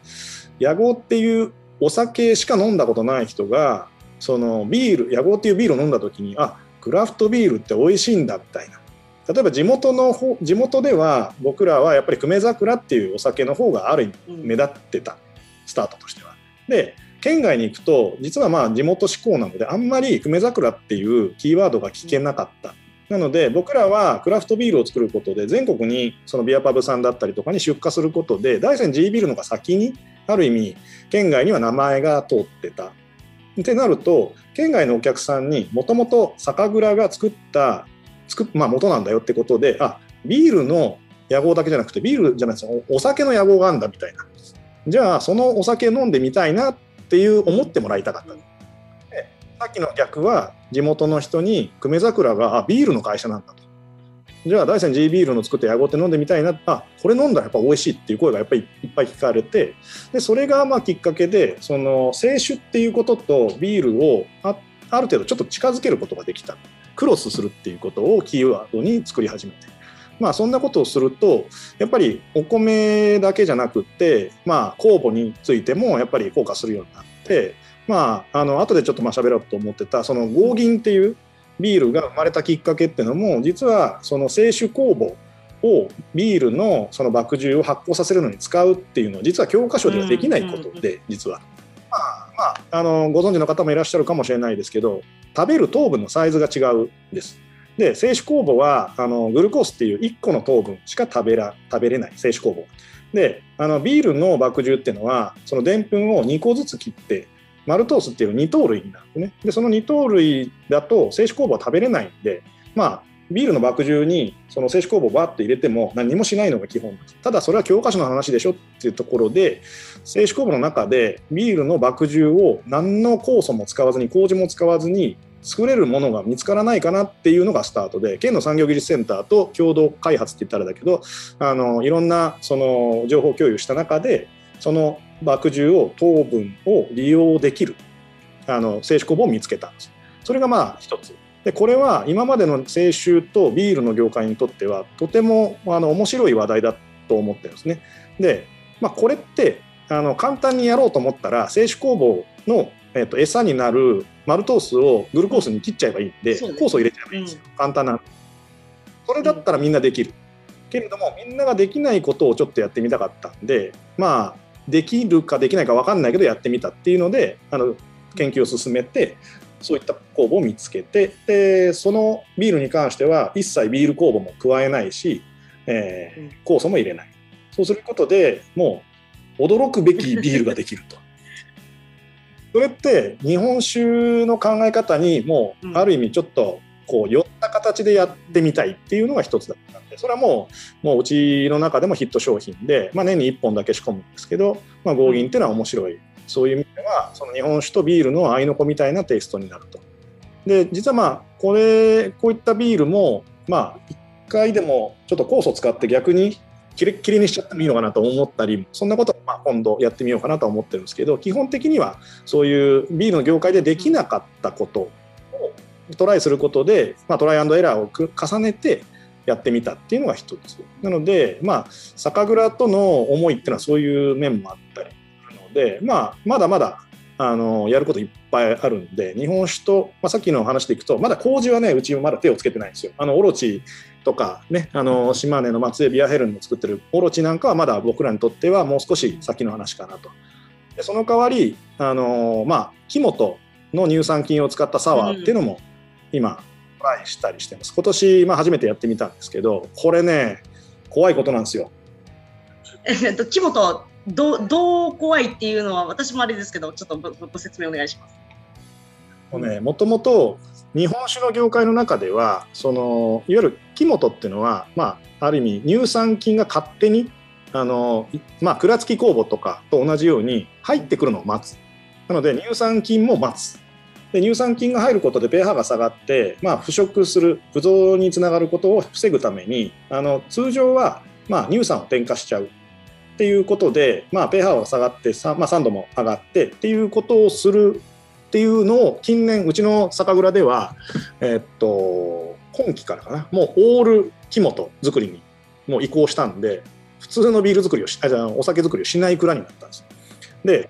屋号っていうお酒しか飲んだことない人がそのビール屋号っていうビールを飲んだ時にあクラフトビールって美味しいんだみたいな例えば地元の地元では僕らはやっぱり久米桜っていうお酒の方がある意味目立ってた、スタートとしては。で県外に行くと実はまあ地元志向なのであんまり久米桜っていうキーワードが聞けなかった。なので僕らはクラフトビールを作ることで全国にそのビアパブさんだったりとかに出荷することで大山 G ビールのが先にある意味県外には名前が通ってた。ってなると県外のお客さんにもともと酒蔵が作った作まあ、元なんだよってことであビールの野号だけじゃなくてビールじゃないですお酒の野号があるんだみたいな。じゃあそのお酒飲んでみたいなっていう思ってもらいたかった。でさっきの逆は地元の人に久米桜があビールの会社なんだと。じゃあ大山 G ビールの作った野号って飲んでみたいなあこれ飲んだらやっぱ美味しいっていう声がやっぱりいっぱい聞かれてでそれがまあきっかけでその清酒っていうこととビールをあある程度ちょっと近づけることができたクロスするっていうことをキーワードに作り始めて。まあそんなことをするとやっぱりお米だけじゃなくてまあ酵母についてもやっぱり効果するようになってまああの後でちょっとまあ喋ろうと思ってたその合銀っていうビールが生まれたきっかけっていうのも実はその清酒酵母をビールのその麦汁を発酵させるのに使うっていうのは実は教科書ではできないことで実は。まあまあ、あのご存知の方もいらっしゃるかもしれないですけど食べる糖分のサイズが違うんです。で精子酵母はあのグルコースっていう1個の糖分しか食べら食べれない精子酵母。であのビールの麦汁っていうのはそのでんぷんを2個ずつ切ってマルトースっていう二糖類になるんですね。でその二糖類だと精子酵母は食べれないんでまあビールの麦汁にその精子酵母をバッと入れても何もしないのが基本ですただそれは教科書の話でしょっていうところで精子酵母の中でビールの麦汁を何の酵素も使わずに麹も使わずに作れるものが見つからないかなっていうのがスタートで県の産業技術センターと共同開発って言ったらだけどあのいろんなその情報共有した中でその麦汁を糖分を利用できるあの精子酵母を見つけたんです。それがまあ一つ。でこれは今までの清酒とビールの業界にとってはとてもあの面白い話題だと思ってるんですね。で、まあ、これってあの簡単にやろうと思ったら清酒工房の、えー、と餌になるマルトースをグルコースに切っちゃえばいいんで、酵素入れちゃえばいいんですよ、うん、簡単なそれだったらみんなできる、けれどもみんなができないことをちょっとやってみたかったんでまあできるかできないか分かんないけどやってみたっていうのであの研究を進めてそういった酵母を見つけてでそのビールに関しては一切ビール酵母も加えないし、えー、酵素も入れない。そうすることでもう驚くべきビールができると。それって日本酒の考え方にもうある意味ちょっとこう寄った形でやってみたいっていうのが一つだったんでそれはもうもううちの中でもヒット商品で、まあ、年に1本だけ仕込むんですけど、まあ、合銀っていうのは面白いそういう意味ではその日本酒とビールの合いの子みたいなテイストになると。で実はまあこれこういったビールもまあ1回でもちょっと酵素使って逆にキレッキレにしちゃってもいいのかなと思ったりそんなことまあ今度やってみようかなと思ってるんですけど基本的にはそういうビールの業界でできなかったことをトライすることで、まあ、トライアンドエラーを重ねてやってみたっていうのが一つなのでまあ酒蔵との思いっていうのはそういう面もあったりので、まあ、まだまだあのやることいっぱいあるんで日本酒と、まあ、さっきの話でいくとまだ麹はねうちもまだ手をつけてないんですよ。あのオロチとかねあの島根の松江ビアヘルンの作ってるオロチなんかはまだ僕らにとってはもう少し先の話かなと。でその代わりあの、まあ、肝との乳酸菌を使ったサワーっていうのも今トライしたりしてます今年、まあ、初めてやってみたんですけどこれね怖いことなんですよ。えっと木本どどう怖いっていうのは私もあれですけどちょっとごご説明お願いします。もねもともと日本酒の業界の中ではそのいわゆる木本っていうのは、まあ、ある意味乳酸菌が勝手にあの、まあ、蔵付き酵母とかと同じように入ってくるのを待つなので乳酸菌も待つで乳酸菌が入ることで pH が下がって、まあ、腐食する不増につながることを防ぐためにあの通常は、まあ、乳酸を添加しちゃう。っていうことで、まあ、pH が下がってさ、まあ、酸度も上がってっていうことをする。っていうのを近年うちの酒蔵では、えっと今期からかな。もうオール木本作りにもう移行したんで普通のビール作りをしあじゃあお酒作りをしない蔵になったんです。で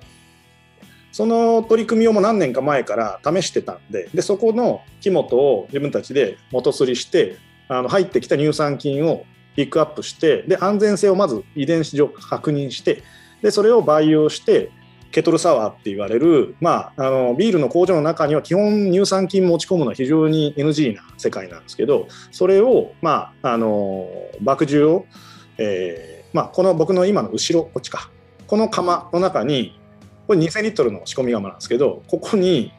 その取り組みをもう何年か前から試してたんででそこの木本を自分たちで元すりしてあの入ってきた乳酸菌をピックアップしてで安全性をまず遺伝子上確認してでそれを培養してケトルサワーって言われる、まあ、あのビールの工場の中には基本乳酸菌持ち込むのは非常に NG な世界なんですけどそれを、まあ、あの麦汁を、えーまあ、この僕の今の後ろこっちかこの釜の中にこれ2000リットルの仕込み釜なんですけどここに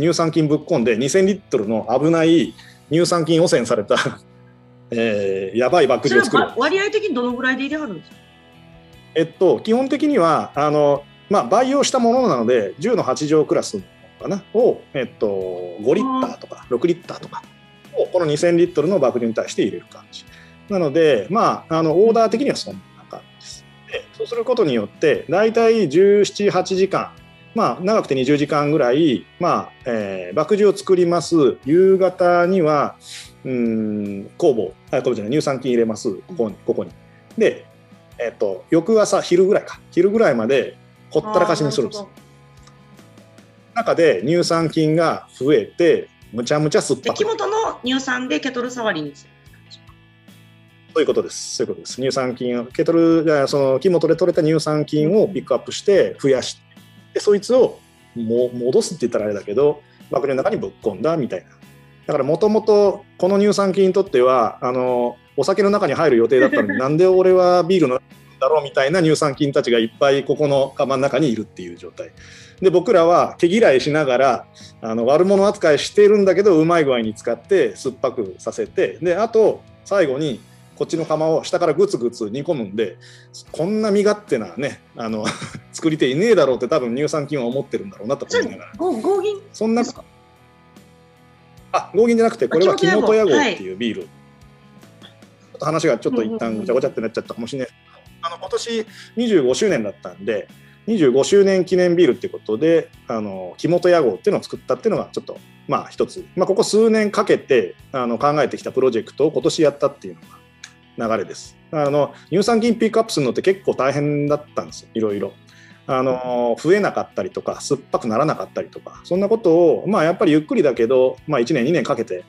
乳酸菌ぶっ込んで2000リットルの危ない乳酸菌汚染された、えーやばい麦それ汁を作る。は割合的にどのぐらいで入れはるんですか？えっと、基本的にはあの、まあ、培養したものなので10の8乗クラスかなを、えっと、5リッターとか6リッターとかをこの2000リットルの麦汁に対して入れる感じ。なので、まあ、あのオーダー的にはそんなそうすることによって大体1718時間まあ、長くて20時間ぐらい、まあえー、麦汁を作ります。夕方にはうん酵母あ酵母じゃない乳酸菌入れます。ここにここに。でえっと、翌朝昼ぐらいか。昼ぐらいまでほったらかしにするんです。中で乳酸菌が増えてむちゃむちゃ酸っぱくで木本の乳酸でケトル触りにするそういうことです。そういうことです。乳酸菌をケトルじゃあその木本で取れた乳酸菌をピックアップして増やしてでそいつをも戻すって言ったらあれだけど麦汁の中にぶっ込んだみたいな。だからもともとこの乳酸菌にとってはあのお酒の中に入る予定だったのに なんで俺はビールのだろうみたいな乳酸菌たちがいっぱいここの釜の中にいるっていう状態。で僕らは毛嫌いしながらあの悪者扱いしているんだけどうまい具合に使って酸っぱくさせてであと最後にこっちの釜を下からグツグツ煮込むんでこんな身勝手なねあの 作り手いねえだろうって多分乳酸菌は思ってるんだろうなと思いながら。銀そんなあ合銀じゃなくてこれは木木本本屋号っていうビール、ちょっと話がちょっと一旦ごちゃごちゃってなっちゃったかもしれない。あの今年25周年だったんで25周年記念ビールっていうことであの木本屋号っていうのを作ったっていうのがちょっとまあ一つ、まあ、ここ数年かけてあの考えてきたプロジェクトを今年やったっていうのが流れです。あの乳酸菌ピックアップするのって結構大変だったんですよ。いろいろ。あの増えなかったりとか酸っぱくならなかったりとかそんなことをまあやっぱりゆっくりだけど、まあ、1年2年かけて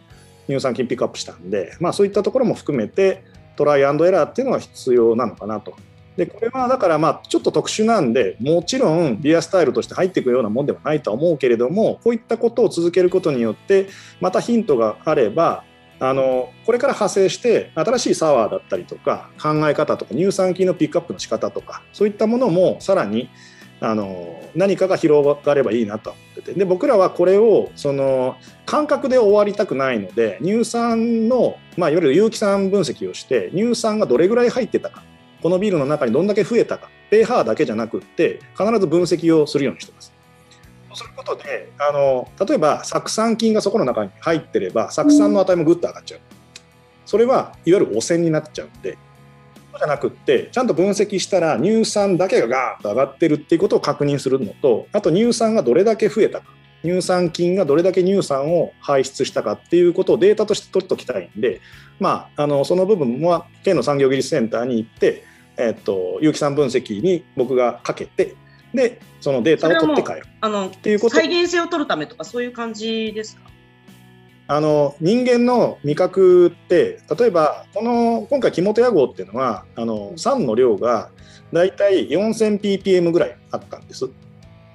乳酸菌ピックアップしたんで、まあ、そういったところも含めてトライアンドエラーっていうのが必要なのかなと。でこれはだからまあちょっと特殊なんでもちろんビアスタイルとして入っていくようなもんではないとは思うけれどもこういったことを続けることによってまたヒントがあればあのこれから派生して新しいサワーだったりとか考え方とか乳酸菌のピックアップの仕方とかそういったものもさらにあの何かが広がればいいなと思っててで僕らはこれをその感覚で終わりたくないので乳酸の、まあ、いわゆる有機酸分析をして乳酸がどれぐらい入ってたかこのビールの中にどんだけ増えたか pH だけじゃなくって必ず分析をするようにしてます。そうすることであの例えば酢酸菌がそこの中に入ってれば酢酸の値もぐっと上がっちゃう。それはいわゆる汚染になっちゃうんでそうじゃなくってちゃんと分析したら乳酸だけがガーンと上がってるっていうことを確認するのとあと乳酸がどれだけ増えたか乳酸菌がどれだけ乳酸を排出したかっていうことをデータとして取っておきたいんで、まあ、あのその部分は県の産業技術センターに行って、えっと、有機酸分析に僕がかけてでそのデータを取って帰る。あのていうこと。再現性を取るためとかそういう感じですか？あの人間の味覚って例えばこの今回木本屋号っていうのはあの酸の量がだいたい 4000ppm ぐらいあったんです。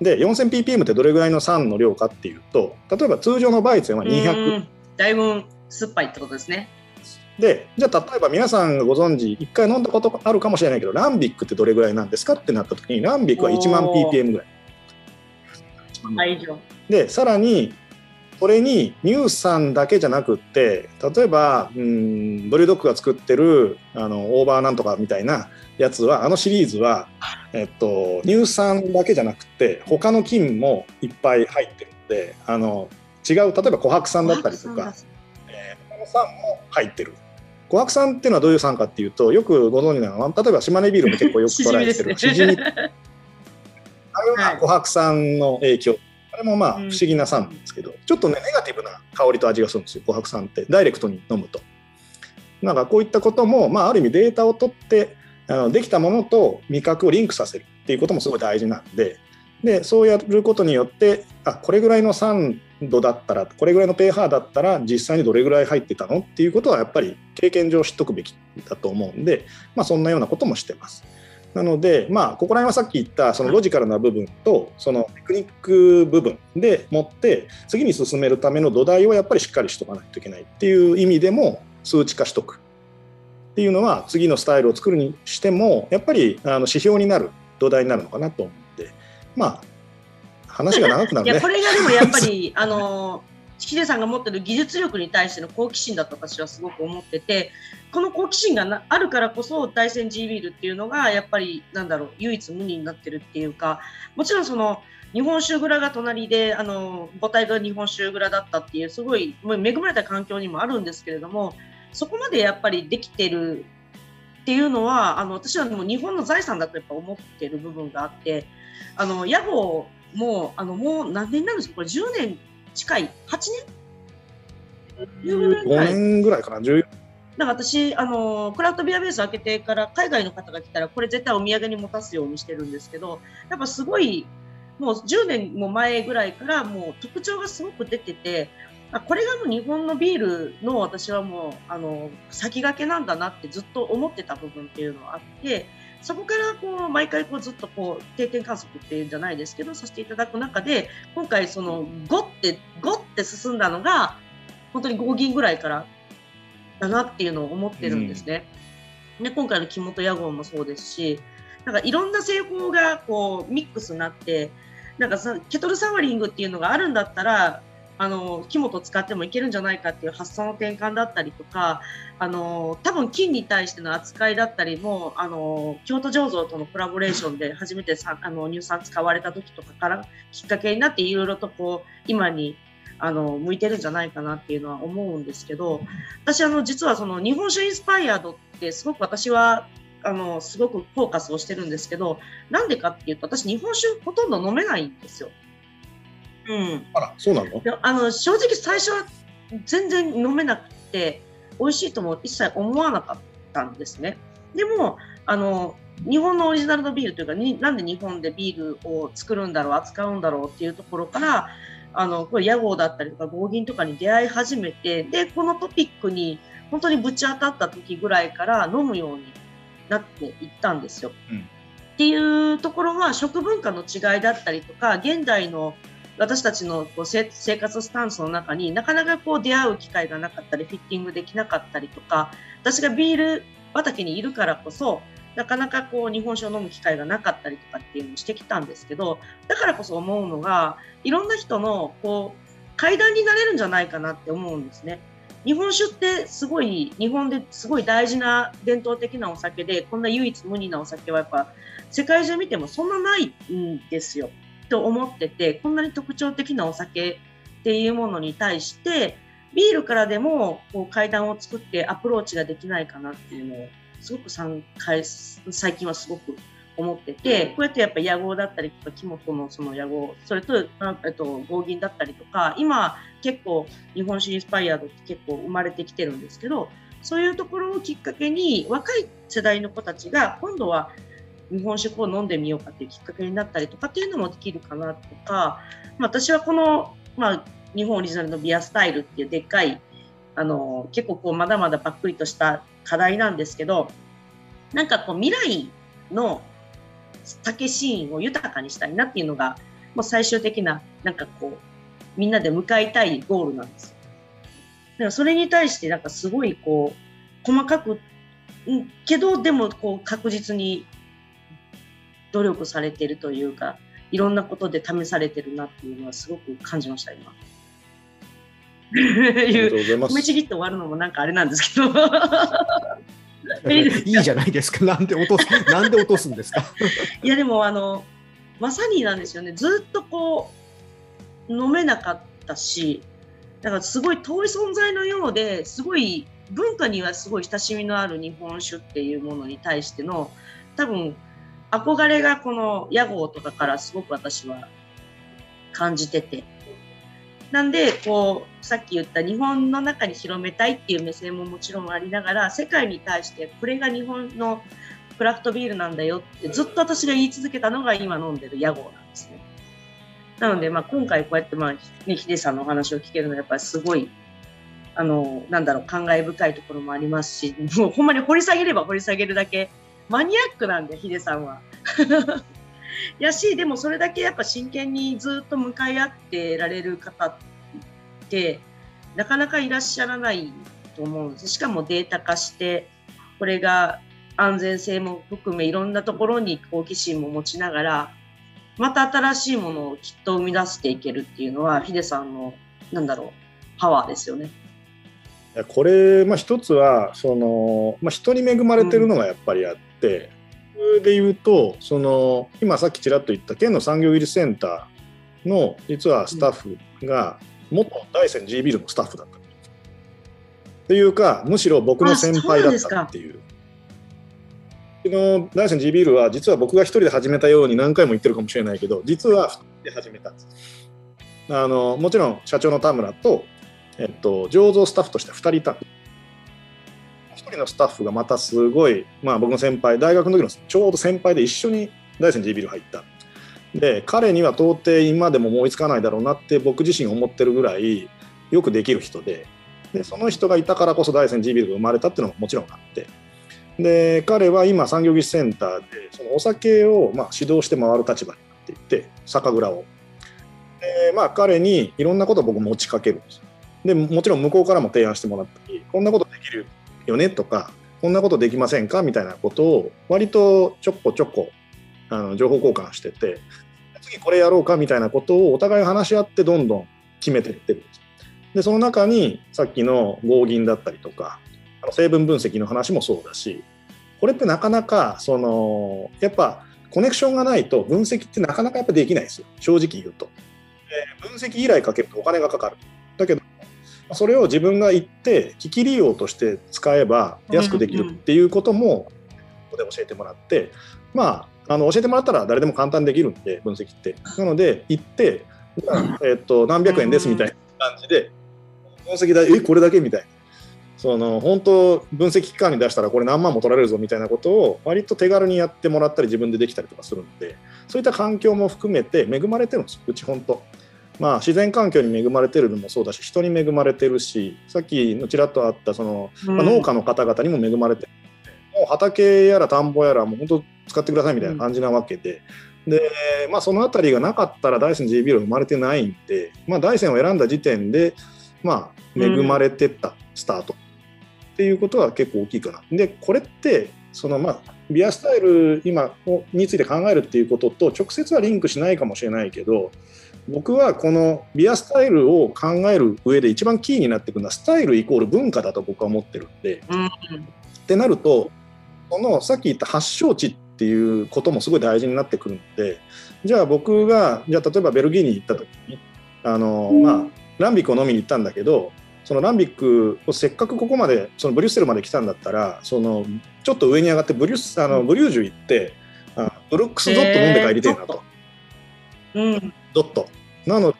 で 4000ppm ってどれぐらいの酸の量かっていうと例えば通常のバイゼンは200だいぶ酸っぱいってことですねでじゃあ例えば皆さんがご存知一回飲んだことあるかもしれないけどランビックってどれぐらいなんですかってなった時にランビックは1万 ppm ぐらい。でさらにこれに乳酸だけじゃなくって例えばうんブルドッグが作ってるあのオーバーなんとかみたいなやつはあのシリーズは、えっと、乳酸だけじゃなくて他の菌もいっぱい入ってるのであの違う例えば琥珀酸だったりとか、えー、他の酸も入ってる琥珀酸っていうのはどういう酸かっていうとよくご存知なのは例えば島根ビールも結構よく 捉えてる。しじみ、ね、あれは琥珀酸の影響。あれもまあ不思議な酸なんですけど、うん、ちょっとねネガティブな香りと味がするんですよ琥珀酸って。ダイレクトに飲むと。なんかこういったことも、まあ、ある意味データを取ってあのできたものと味覚をリンクさせるっていうこともすごい大事なんで。でそうやることによってあこれぐらいの酸度だったらこれぐらいの pH だったら実際にどれぐらい入ってたのっていうことはやっぱり経験上知っとくべきだと思うんで、まあ、そんなようなこともしてます。なので、まあ、ここら辺はさっき言ったそのロジカルな部分とそのテクニック部分でもって次に進めるための土台をやっぱりしっかりしとかないといけないっていう意味でも数値化しとくっていうのは次のスタイルを作るにしてもやっぱりあの指標になる土台になるのかなと思ってまあ話が長くなる、ね、いやこれがでもやっぱり あのヒデさんが持ってる技術力に対しての好奇心だと私はすごく思っててこの好奇心があるからこそ大山 G ビールっていうのがやっぱりなんだろう唯一無二になってるっていうかもちろんその日本酒蔵が隣であの母体が日本酒蔵だったっていうすごい恵まれた環境にもあるんですけれどもそこまでやっぱりできてるっていうのはあの私はもう日本の財産だとやっぱ思ってる部分があってあの屋号もあのもう何年になるんですか？これ10年近い？8年 ?5 年ぐらいかな？10なんか私あのクラフトビアベース開けてから海外の方が来たらこれ絶対お土産に持たすようにしてるんですけどやっぱすごいもう10年も前ぐらいからもう特徴がすごく出ててあこれがもう日本のビールの私はもうあの先駆けなんだなってずっと思ってた部分っていうのはあってそこからこう毎回こうずっとこう定点観測っていうんじゃないですけどさせていただく中で今回その5って5って進んだのが本当に5銀ぐらいからだなっていうのを思ってるんですね。うん、で今回の木本屋号もそうですしなんかいろんな製法がこうミックスになってなんかさケトルサワリングっていうのがあるんだったらあの木本使ってもいけるんじゃないかっていう発想の転換だったりとかあの多分金に対しての扱いだったりもあの京都醸造とのコラボレーションで初めてさあの乳酸使われた時とかからきっかけになっていろいろとこう今にあの向いてるんじゃないかなっていうのは思うんですけど私あの実はその日本酒インスパイアードってすごく私はあのすごくフォーカスをしてるんですけどなんでかっていうと私日本酒ほとんど飲めないんですよ。うん、あらそうなの？あの正直最初は全然飲めなくて美味しいとも一切思わなかったんですね。でもあの日本のオリジナルのビールというかになんで日本でビールを作るんだろう扱うんだろうっていうところからあのこれ屋号だったりとか合銀とかに出会い始めてでこのトピックに本当にぶち当たった時ぐらいから飲むようになっていったんですよ。うん、っていうところは食文化の違いだったりとか現代の私たちのこう生活スタンスの中になかなかこう出会う機会がなかったりフィッティングできなかったりとか私がビール畑にいるからこそなかなかこう日本酒を飲む機会がなかったりとかっていうのをしてきたんですけどだからこそ思うのがいろんな人のこう階段になれるんじゃないかなって思うんですね。日本酒ってすごい日本ですごい大事な伝統的なお酒でこんな唯一無二なお酒はやっぱ世界中見てもそんなないんですよ。と思っててこんなに特徴的なお酒っていうものに対してビールからでもこう階段を作ってアプローチができないかなっていうのをすごく最近はすごく思ってて、こうやってやっぱ野号だったりとか木本のその野号それとえっと合銀だったりとか今結構日本酒インスパイアードって結構生まれてきてるんですけどそういうところをきっかけに若い世代の子たちが今度は日本酒を飲んでみようかっていうきっかけになったりとかっていうのもできるかなとか、まあ、私はこの、まあ、日本オリジナルのビアスタイルっていうでっかいあの結構こうまだまだばっくりとした課題なんですけどなんかこう未来の酒シーンを豊かにしたいなっていうのがもう最終的な、なんかこう、みんなで向かいたいゴールなんです。だからそれに対して、なんかすごいこう、細かく、けど、でもこう確実に努力されてるというか、いろんなことで試されてるなっていうのはすごく感じました、今。ありがとうございま褒めす。ちぎって終わるのもなんかあれなんですけど。いいいいじゃないですか。なんで落とす、なんで落とすんですか？いやでもあのまさになんですよねずっとこう飲めなかったしだからすごい遠い存在のようですごい文化にはすごい親しみのある日本酒っていうものに対しての多分憧れがこの屋号とかからすごく私は感じててなんでこうさっき言った日本の中に広めたいっていう目線ももちろんありながら世界に対してこれが日本のクラフトビールなんだよってずっと私が言い続けたのが今飲んでる屋号なんですね。なので、まあ、今回こうやって、まあね、ヒデさんのお話を聞けるのはやっぱりすごいあのなんだろう感慨深いところもありますしもうほんまに掘り下げれば掘り下げるだけマニアックなんでヒデさんは。やしでもそれだけやっぱ真剣にずっと向かい合ってられる方ってなかなかいらっしゃらないと思うんですしかもデータ化してこれが安全性も含めいろんなところに好奇心も持ちながらまた新しいものをきっと生み出していけるっていうのはヒデさんのなんだろうパワーですよね。いやこれ、まあ、一つはその、まあ、人に恵まれてるのがやっぱりあって、それで言うとその今さっきちらっと言った県の産業技術センターの実はスタッフが元大山 G ビルのスタッフだった。っていうかむしろ僕の先輩だったっていう。この大山 G ビールは実は僕が一人で始めたように何回も言ってるかもしれないけど実は2人で始めたんですあのもちろん社長の田村と、えっと、醸造スタッフとして2人いた。1人のスタッフがまたすごい、まあ、僕の先輩大学の時のちょうど先輩で一緒に大山 G ビル入った。で彼には到底今でも思いつかないだろうなって僕自身思ってるぐらいよくできる人で。でその人がいたからこそ大山 G ビルが生まれたっていうのももちろんあって。で彼は今産業技術センターでそのお酒をまあ指導して回る立場になっていて酒蔵を。でまあ彼にいろんなことを僕持ちかけるんですよ。でもちろん向こうからも提案してもらったりこんなことできるよねとかこんなことできませんかみたいなことを割とちょこちょこあの情報交換してて次これやろうかみたいなことをお互い話し合ってどんどん決めていってるんですでその中にさっきの合銀だったりとかあの成分分析の話もそうだしこれってなかなかそのやっぱコネクションがないと分析ってなかなかやっぱできないですよ正直言うと。分析依頼かけるとお金がかかる。それを自分が言って機器利用として使えば安くできるっていうこともここで教えてもらってまああの教えてもらったら誰でも簡単にできるんで分析って。なので行って、えっと何百円ですみたいな感じで分析代えこれだけみたいな。その本当分析機関に出したらこれ何万も取られるぞみたいなことを割と手軽にやってもらったり自分でできたりとかするのでそういった環境も含めて恵まれてるんですうち本当。まあ、自然環境に恵まれてるのもそうだし人に恵まれてるしさっきのちらっとあったその、まあ、農家の方々にも恵まれてるもう畑やら田んぼやらもう本当使ってくださいみたいな感じなわけで。でまあ、その辺りがなかったら大山 G ビール生まれてないんで、まあ、大山を選んだ時点で、まあ、恵まれてったスタートっていうことは結構大きいかな。でこれってそのまあビアスタイル今について考えるっていうことと直接はリンクしないかもしれないけど僕はこのビアスタイルを考える上で一番キーになってくるのはスタイルイコール文化だと僕は思ってるんで。うんってなるとこのさっき言った発祥地っていうこともすごい大事になってくるのでじゃあ僕がじゃあ例えばベルギーに行った時にあの、まあ、ランビックを飲みに行ったんだけどそのランビックをせっかくここまでそのブリュッセルまで来たんだったらそのちょっと上に上がってブリュッセあのブリュージュ行ってあブルックスドット飲んで帰りたいなと。うんドット。なので、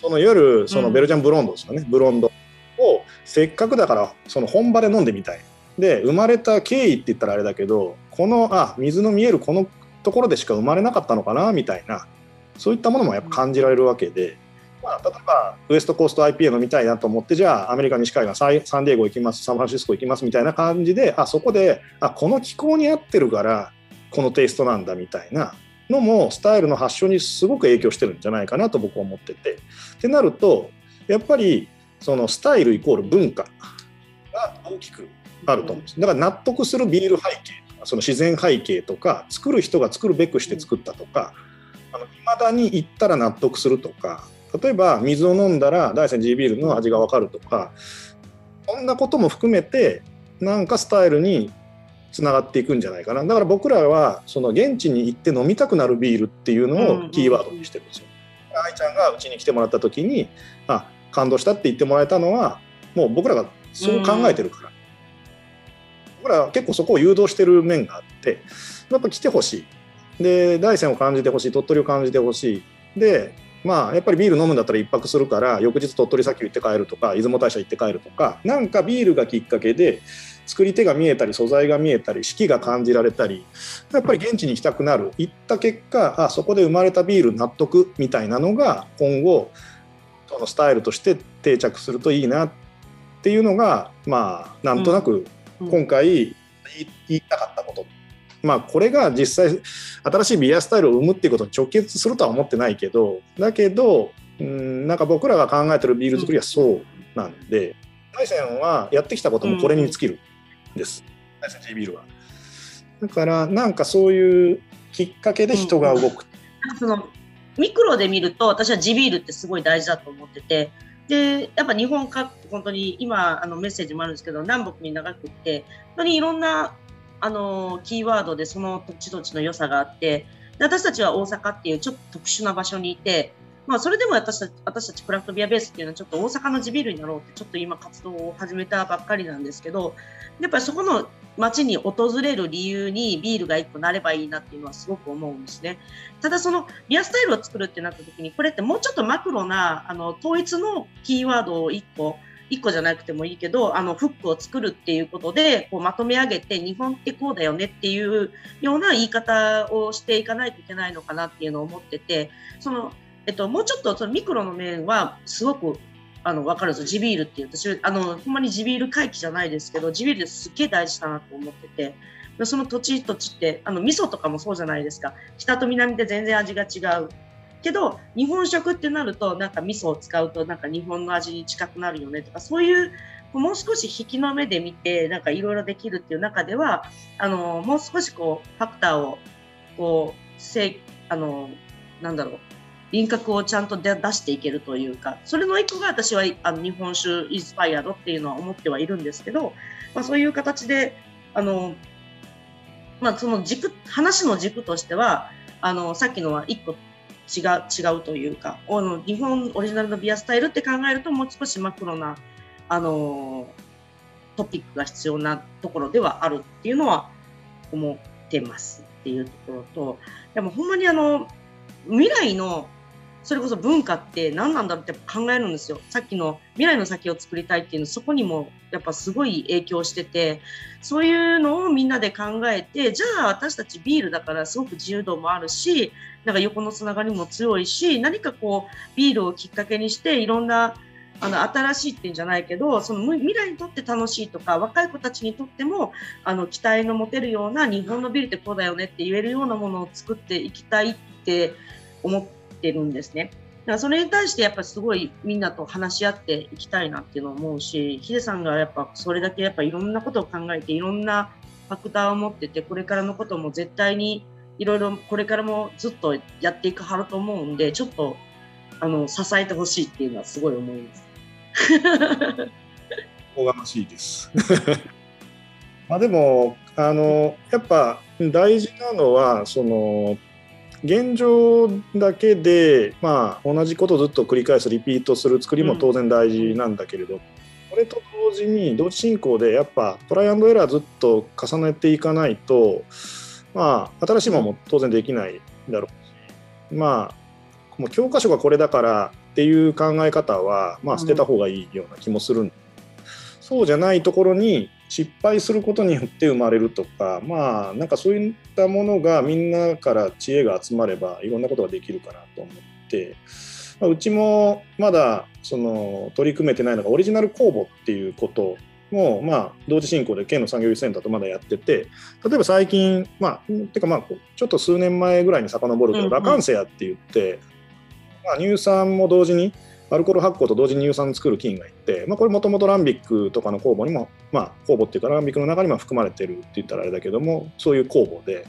その夜、そのベルジャンブロンドですよね、ブロンドをせっかくだから、その本場で飲んでみたい。で、生まれた経緯って言ったらあれだけど、この、あ、水の見えるこのところでしか生まれなかったのかな、みたいな、そういったものもやっぱ感じられるわけで、まあ、例えば、ウエストコースト IPA 飲みたいなと思って、じゃあ、アメリカ西海岸、サイサンディエゴ行きます、サンフランシスコ行きますみたいな感じで、あ、そこで、あ、この気候に合ってるから、このテイストなんだみたいな、のもスタイルの発祥にすごく影響してるんじゃないかなと僕は思ってて。ってなるとやっぱりそのスタイルイコール文化が大きくあると思うんですだから納得するビール背景その自然背景とか作る人が作るべくして作ったとかいまだに行ったら納得するとか例えば水を飲んだら大山地ビールの味が分かるとかそんなことも含めてなんかスタイルにつながっていくんじゃないかな。だから僕らはその現地に行って飲みたくなるビールっていうのをキーワードにしてるんですよ。愛ちゃんがうちに来てもらった時にあ感動したって言ってもらえたのはもう僕らがそう考えてるから、僕らは結構そこを誘導してる面があってやっぱ来てほしい。で大山を感じてほしい鳥取を感じてほしい。でまあやっぱりビール飲むんだったら1泊するから翌日鳥取砂丘行って帰るとか出雲大社行って帰るとかなんかビールがきっかけで作り手が見えたり素材が見えたり四季が感じられたりやっぱり現地に行きたくなる。行った結果あそこで生まれたビール納得みたいなのが今後そのスタイルとして定着するといいなっていうのがまあなんとなく今回言いたかったこと。まあこれが実際新しいビアスタイルを生むっていうことに直結するとは思ってないけどだけどうんなんか僕らが考えてるビール作りはそうなんで大山はやってきたこともこれに尽きる。んです、大山 G ビールは。だからなんかそういうきっかけで人が動く。うん、そのミクロで見ると私は地ビールってすごい大事だと思っててでやっぱ日本各本当に今あのメッセージもあるんですけど南北に長くって本当にいろんなあのキーワードでその土地土地の良さがあってで私たちは大阪っていうちょっと特殊な場所にいて、まあ、それでも私たち私たちクラフトビアベースっていうのはちょっと大阪の地ビールになろうってちょっと今活動を始めたばっかりなんですけどやっぱりそこの街に訪れる理由にビールが1個なればいいなっていうのはすごく思うんですね。ただそのビアスタイルを作るってなった時にこれってもうちょっとマクロなあの統一のキーワードを1個1個じゃなくてもいいけどあのフックを作るっていうことでこうまとめ上げて日本ってこうだよねっていうような言い方をしていかないといけないのかなっていうのを思っててその、えっと、もうちょっとそのミクロの面はすごくあの分かるんですよ地ビールっていう私あのほんまに地ビール回帰じゃないですけど地ビールですっげえ大事だなと思ってて。その土地土地ってあの味噌とかもそうじゃないですか。北と南で全然味が違う。けど日本食ってなるとなんか味噌を使うとなんか日本の味に近くなるよねとかそういうもう少し引きの目で見てなんかいろいろできるっていう中ではあのもう少しこうファクターをこうせあのなんだろう。輪郭をちゃんと出していけるというかそれの一個が私はあの日本酒インスパイアドっていうのは思ってはいるんですけど、まあ、そういう形であの、まあ、その軸話の軸としてはあのさっきのは一個違う違うというかあの日本オリジナルのビアスタイルって考えるともう少しマクロなあのトピックが必要なところではあるっていうのは思ってますっていうところとでもほんまにあの未来のそれこそ文化って何なんだろうって考えるんですよ。さっきの未来の先を作りたいっていうのそこにもやっぱすごい影響しててそういうのをみんなで考えてじゃあ私たちビールだからすごく自由度もあるしなんか横のつながりも強いし何かこうビールをきっかけにしていろんなあの新しいっていうんじゃないけどその未来にとって楽しいとか若い子たちにとってもあの期待の持てるような日本のビールってこうだよねって言えるようなものを作っていきたいって思ってってるんですね。だからそれに対してやっぱすごいみんなと話し合っていきたいなっていうのを思うし、ヒデさんがやっぱそれだけやっぱいろんなことを考えていろんなファクターを持ってて、これからのことも絶対にいろいろこれからもずっとやっていくはると思うんで、ちょっとあの支えてほしいっていうのはすごい思います。おがましいです。まあでもあのやっぱ大事なのはその現状だけで、まあ、同じことをずっと繰り返すリピートする作りも当然大事なんだけれど、うん、これと同時に同時進行でやっぱトライアンドエラーずっと重ねていかないと、まあ、新しいものも当然できないだろうし、まあ、もう教科書がこれだからっていう考え方は、まあ、捨てた方がいいような気もするんで、うん、そうじゃないところに失敗することによって生まれるとかまあなんかそういったものがみんなから知恵が集まればいろんなことができるかなと思って、まあ、うちもまだその取り組めてないのがオリジナル公募っていうことも、まあ、同時進行で県の産業技術センターとまだやってて、例えば最近、まあ、てかまあ、ちょっと数年前ぐらいに遡ると、うんうん。ラカンセアって言って、まあ、乳酸も同時に、アルコール発酵と同時に乳酸作る菌がいて、まあ、これもともとランビックとかの酵母にも、まあ、酵母っていうかランビックの中にも含まれてるって言ったらあれだけども、そういう酵母で、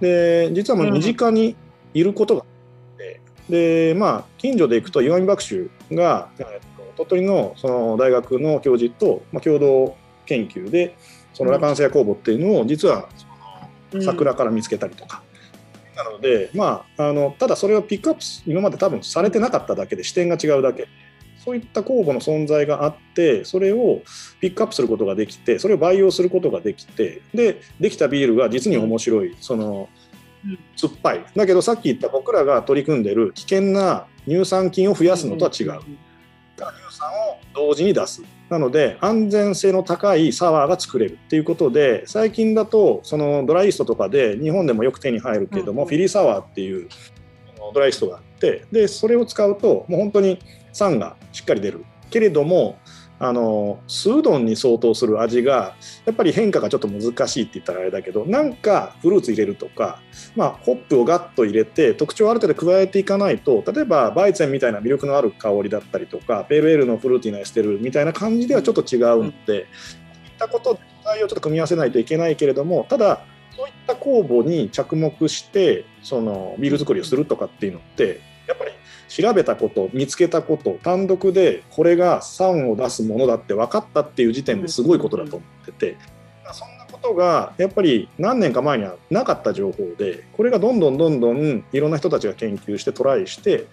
で、実はもう身近にいることがあって、で、まあ、近所で行くと岩見学習が、えっと鳥取のその大学の教授と、まあ、共同研究で、そのラカンセア酵母っていうのを実はうん桜から見つけたりとか。なので、まあ、あのただそれをピックアップす今まで多分されてなかっただけで視点が違うだけ。そういった酵母の存在があってそれをピックアップすることができてそれを培養することができてでできたビールが実に面白いそのうん酸っぱい。だけどさっき言った僕らが取り組んでる危険な乳酸菌を増やすのとは違う。乳酸を同時に出すなので安全性の高いサワーが作れるっていうことで最近だとそのドライイーストとかで日本でもよく手に入るけども、うんフィリーサワーっていうドライイーストがあってでそれを使うともう本当に酸がしっかり出る。けれどもあのスードンに相当する味がやっぱり変化がちょっと難しいって言ったらあれだけどなんかフルーツ入れるとか、まあ、ホップをガッと入れて特徴をある程度加えていかないと例えばバイツェンみたいな魅力のある香りだったりとかペールエールのフルーティーなエステルみたいな感じではちょっと違うので、そういったことで素材をちょっと組み合わせないといけないけれどもただそういった酵母に着目してそのビール作りをするとかっていうのって調べたこと見つけたこと単独でこれが酸を出すものだって分かったっていう時点ですごいことだと思ってて、そんなことがやっぱり何年か前にはなかった情報でこれがどんどんどんどんいろんな人たちが研究してトライして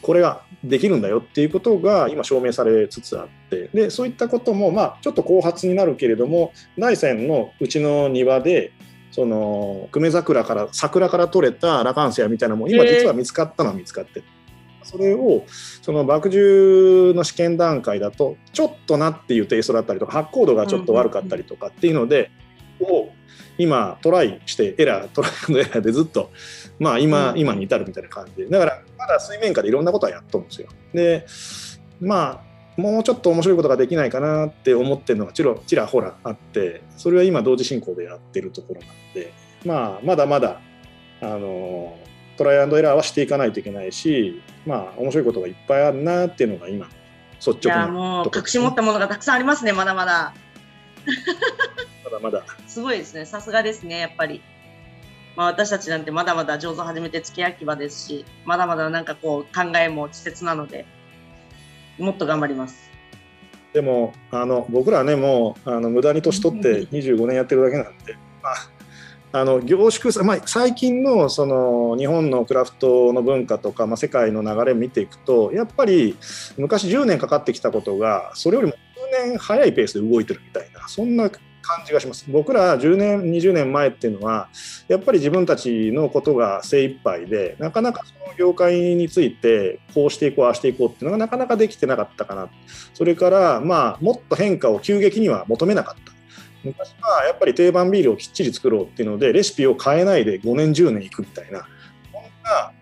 これができるんだよっていうことが今証明されつつあってでそういったこともまあちょっと後発になるけれども大山のうちの庭でその久米桜から桜から取れたラカンセアみたいなのも今実は見つかったのは見つかってそれをその麦汁の試験段階だとちょっとなっていうテイストだったりとか発酵度がちょっと悪かったりとかっていうので、を今トライしてエラートライのエラーでずっとまあ今,、うん今に至るみたいな感じでだからまだ水面下でいろんなことはやっとるんですよ。でまあもうちょっと面白いことができないかなって思ってるのがちらちらほらあってそれは今同時進行でやってるところなのでまあまだまだあのトライアンドエラーはしていかないといけないしまあ面白いことがいっぱいあるなっていうのが今率直なもう隠し持ったものがたくさんありますねまだまだ。まだまだ。すごいですね。さすがですねやっぱり、まあ、私たちなんてまだまだ上手始めて付け焼き場ですしまだまだなんかこう考えも稚拙なのでもっと頑張ります。でもあの僕らねもうあの無駄に年取って25年やってるだけなんで、まあ、あの凝縮さ、まあ、最近のその日本のクラフトの文化とか、まあ、世界の流れを見ていくとやっぱり昔10年かかってきたことがそれよりも数年早いペースで動いてるみたいなそんな感じがします。僕ら10年20年前っていうのはやっぱり自分たちのことが精一杯でなかなかその業界についてこうしていこうああしていこうっていうのがなかなかできてなかったかな。それからまあもっと変化を急激には求めなかった。昔はやっぱり定番ビールをきっちり作ろうっていうのでレシピを変えないで5年10年いくみたいな。こんな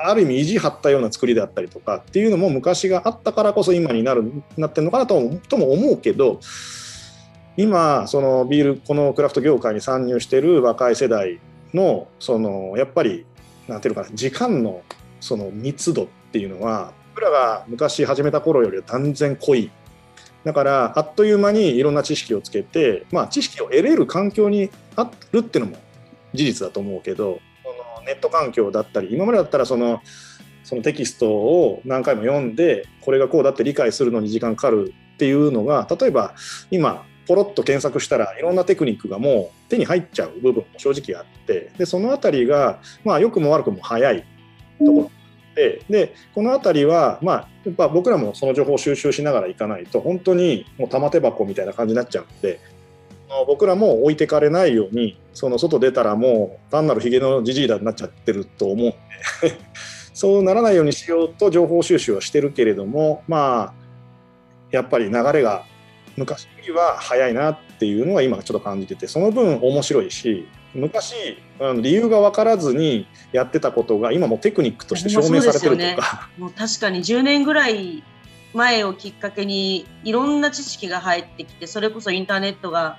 ある意味意地張ったような作りであったりとかっていうのも昔があったからこそ今になるなってるのかなともとも思うけど今そのビールこのクラフト業界に参入してる若い世代のそのやっぱりなんていうのかな時間のその密度っていうのは僕らが昔始めた頃よりは断然濃いだからあっという間にいろんな知識をつけて、まあ、知識を得れる環境にあるっていうのも事実だと思うけどそのネット環境だったり今までだったらそのそのテキストを何回も読んでこれがこうだって理解するのに時間かかるっていうのが例えば今ポロッと検索したらいろんなテクニックがもう手に入っちゃう部分も正直あってでそのあたりがまあ良くも悪くも早いところ。ででこの辺りは、まあ、やっぱ僕らもその情報を収集しながらいかないと本当にもう玉手箱みたいな感じになっちゃうので僕らも置いてかれないようにその外出たらもう単なるヒゲのじじいだになっちゃってると思うんで そうならないようにしようと情報収集はしてるけれどもまあやっぱり流れが昔よりは早いなっていうのは今ちょっと感じててその分面白いし昔あの理由が分からずにやってたことが今もテクニックとして証明されてるとか、もう確かに10年ぐらい前をきっかけにいろんな知識が入ってきてそれこそインターネットが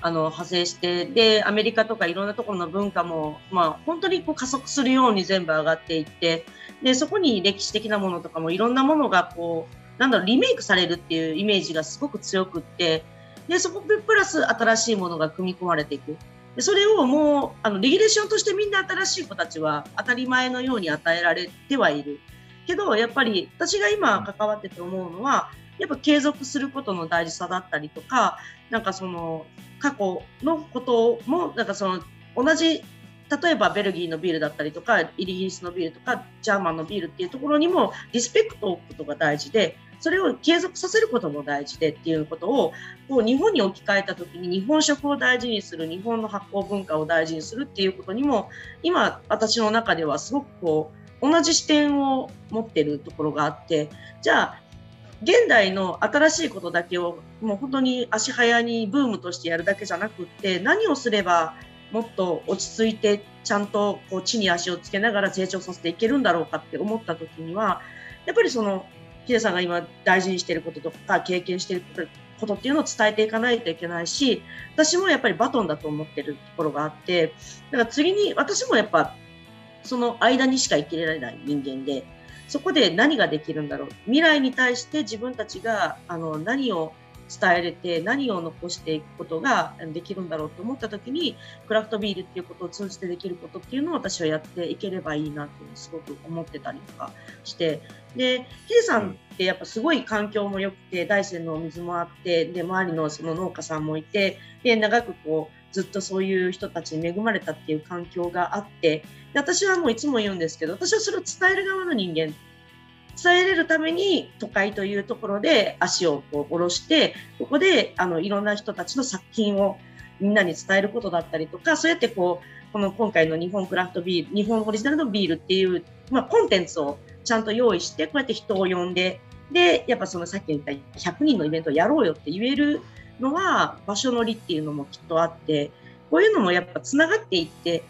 あの派生してでアメリカとかいろんなところの文化も、まあ、本当にこう加速するように全部上がっていってでそこに歴史的なものとかもいろんなものがこうなんだろうリメイクされるっていうイメージがすごく強くってでそこプラス新しいものが組み込まれていくでそれをもうあのレギュレーションとしてみんな新しい子たちは当たり前のように与えられてはいる。けどやっぱり私が今関わってて思うのはやっぱ継続することの大事さだったりとかなんかその過去のこともなんかその同じ例えばベルギーのビールだったりとかイギリスのビールとかジャーマンのビールっていうところにもリスペクトを置くことが大事でそれを継続させることも大事でっていうことをこう日本に置き換えた時に日本食を大事にする日本の発酵文化を大事にするっていうことにも今私の中ではすごくこう同じ視点を持ってるところがあってじゃあ現代の新しいことだけをもう本当に足早にブームとしてやるだけじゃなくって何をすればもっと落ち着いてちゃんとこう地に足をつけながら成長させていけるんだろうかって思った時にはやっぱりそのヒデさんが今大事にしていることとか経験していることっていうのを伝えていかないといけないし私もやっぱりバトンだと思ってるところがあってだから次に私もやっぱその間にしか生きられない人間でそこで何ができるんだろう。未来に対して自分たちがあの何を伝えれて何を残していくことができるんだろうと思った時にクラフトビールっていうことを通じてできることっていうのを私はやっていければいいなってすごく思ってたりとかしてでヒデさんってやっぱすごい環境も良くて大山のお水もあってで周りのその農家さんもいてで長くこうずっとそういう人たちに恵まれたっていう環境があってで私はもういつも言うんですけど私はそれを伝える側の人間伝えれるために都会というところで足をこう下ろしてここであのいろんな人たちの作品をみんなに伝えることだったりとかそうやってこうこの今回の日本クラフトビール日本オリジナルのビールっていう、まあ、コンテンツをちゃんと用意してこうやって人を呼んででやっぱそのさっき言った100人のイベントをやろうよって言えるのは場所のりっていうのもきっとあってこういうのもやっぱつながっていって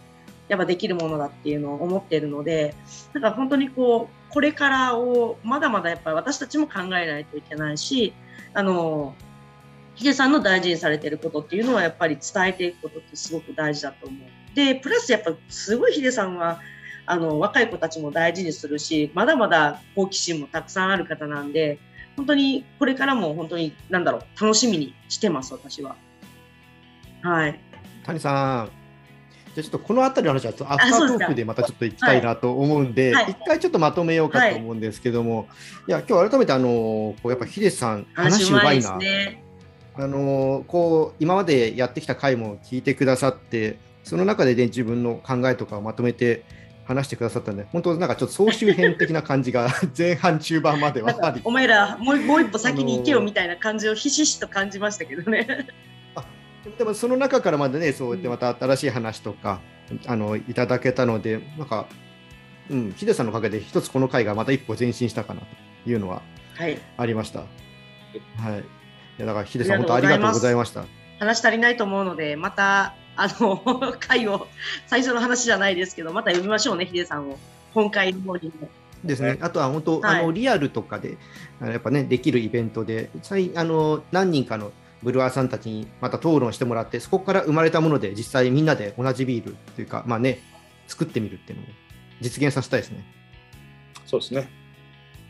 やっぱできるものだっていうのを思ってるのでだか本当にこうこれからをまだまだやっぱり私たちも考えないといけないしあのヒデさんの大事にされてることっていうのはやっぱり伝えていくことってすごく大事だと思う。でプラスやっぱすごいヒデさんはあの若い子たちも大事にするしまだまだ好奇心もたくさんある方なんで本当にこれからも本当に何だろう楽しみにしてます私は。はい。谷さんじゃちょっとこの辺りの話はアフタートークでまたちょっと行きたいなと思うんで、一、はい、回ちょっとまとめようかと思うんですけども、はい、いや今日改めてあのこうやっぱヒデさん話うまいな。ね、あのこう今までやってきた回も聞いてくださってその中で、ね、自分の考えとかをまとめて話してくださったんで本当なんかちょっと総集編的な感じが 前半中盤まではあり。お前らもうもう一歩先に行けよみたいな感じをひしひしと感じましたけどね。でもその中からまでねそうやってまた新しい話とか、うん、あのいただけたのでなんか、うん、ヒデさんのおかげで一つこの回がまた一歩前進したかなというのはありました。はい、はい、いやだからヒデさん本当ありがとうございました。話足りないと思うのでまたあの 回を最初の話じゃないですけどまた呼びましょうねヒデさんを。本会の方にも。ですね、あとは本当、はい、あのリアルとかでやっぱねできるイベントであの何人かのブルワーさんたちにまた討論してもらって、そこから生まれたもので実際みんなで同じビールというか、まあね、作ってみるっていうのを実現させたいですね。そうですね。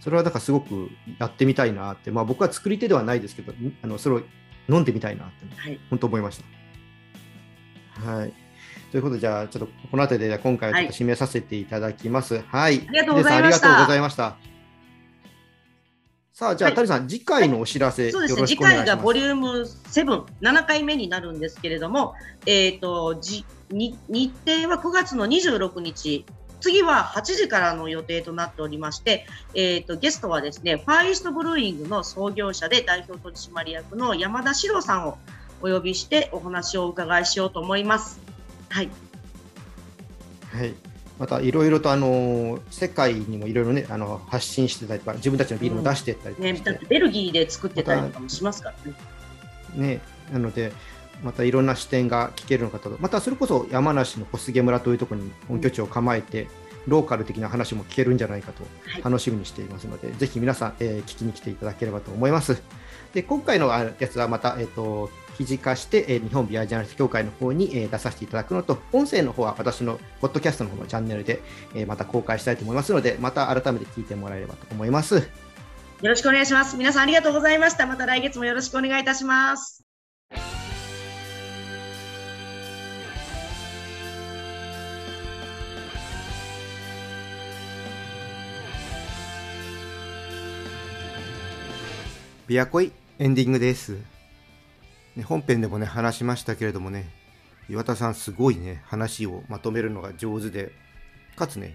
それはだからすごくやってみたいなって、まあ、僕は作り手ではないですけど、あのそれを飲んでみたいなって、はい、本当思いました。はい。ということで、じゃあ、ちょっとこの辺りで今回はちょっと締めさせていただきます。はい。はい、ありがとうございました。さあ、じゃあ、谷さん、次回のお知らせ、そうですね、次回がボリューム7、7回目になるんですけれども、えっ、ー、と、じに日程は9月の26日、次は8時からの予定となっておりまして、えーと、ゲストはですねファーイーストブルーイングの創業者で代表取締役の山田史郎さんをお呼びしてお話をお伺いしようと思います。はい、はいまたいろいろとあの世界にもいろいろねあの発信してたりとか自分たちのビールも出してったりとか、うんね、だってベルギーで作ってたりとかもしますからね。ねなのでまたいろんな視点が聞けるのかとまたそれこそ山梨の小菅村というところに本拠地を構えて、ローカル的な話も聞けるんじゃないかと楽しみにしていますので、はい、ぜひ皆さん、えー、聞きに来ていただければと思います。で今回のやつはまた、えーと、記事化して、えー、日本ビアジャーナリスト協会の方に、えー、出させていただくのと、音声の方は私のポッドキャストの方のチャンネルで、えー、また公開したいと思いますので、また改めて聞いてもらえればと思います。よろしくお願いします。皆さんありがとうございました。また来月もよろしくお願いいたします。ビアコイエンディングです、ね、本編でもね話しましたけれどもね岩田さんすごいね話をまとめるのが上手でかつね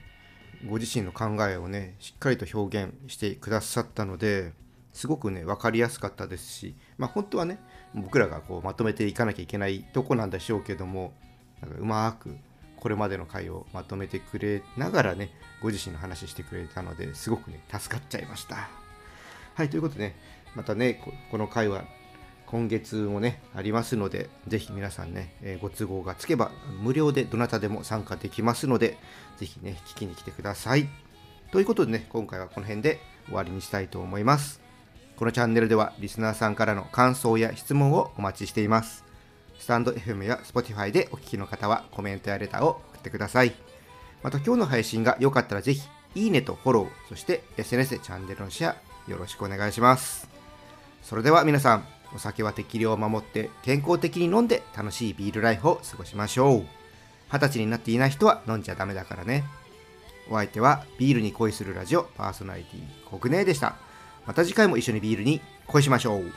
ご自身の考えをねしっかりと表現してくださったのですごくね分かりやすかったですしまあ本当はね僕らがこうまとめていかなきゃいけないとこなんでしょうけどもなんかうまくこれまでの回をまとめてくれながらねご自身の話してくれたのですごくね助かっちゃいました。はいということでねまたねこの回は今月もねありますのでぜひ皆さんね、えー、ご都合がつけば無料でどなたでも参加できますのでぜひね聞きに来てください。ということでね今回はこの辺で終わりにしたいと思います。このチャンネルではリスナーさんからの感想や質問をお待ちしています。スタンド FM や Spotify でお聞きの方はコメントやレターを送ってください。また今日の配信が良かったらぜひいいねとフォローそして SNS でチャンネルのシェアよろしくお願いします。それでは皆さん、お酒は適量を守って健康的に飲んで楽しいビールライフを過ごしましょう。二十歳になっていない人は飲んじゃダメだからね。お相手はビールに恋するラジオパーソナリティコグネでした。また次回も一緒にビールに恋しましょう。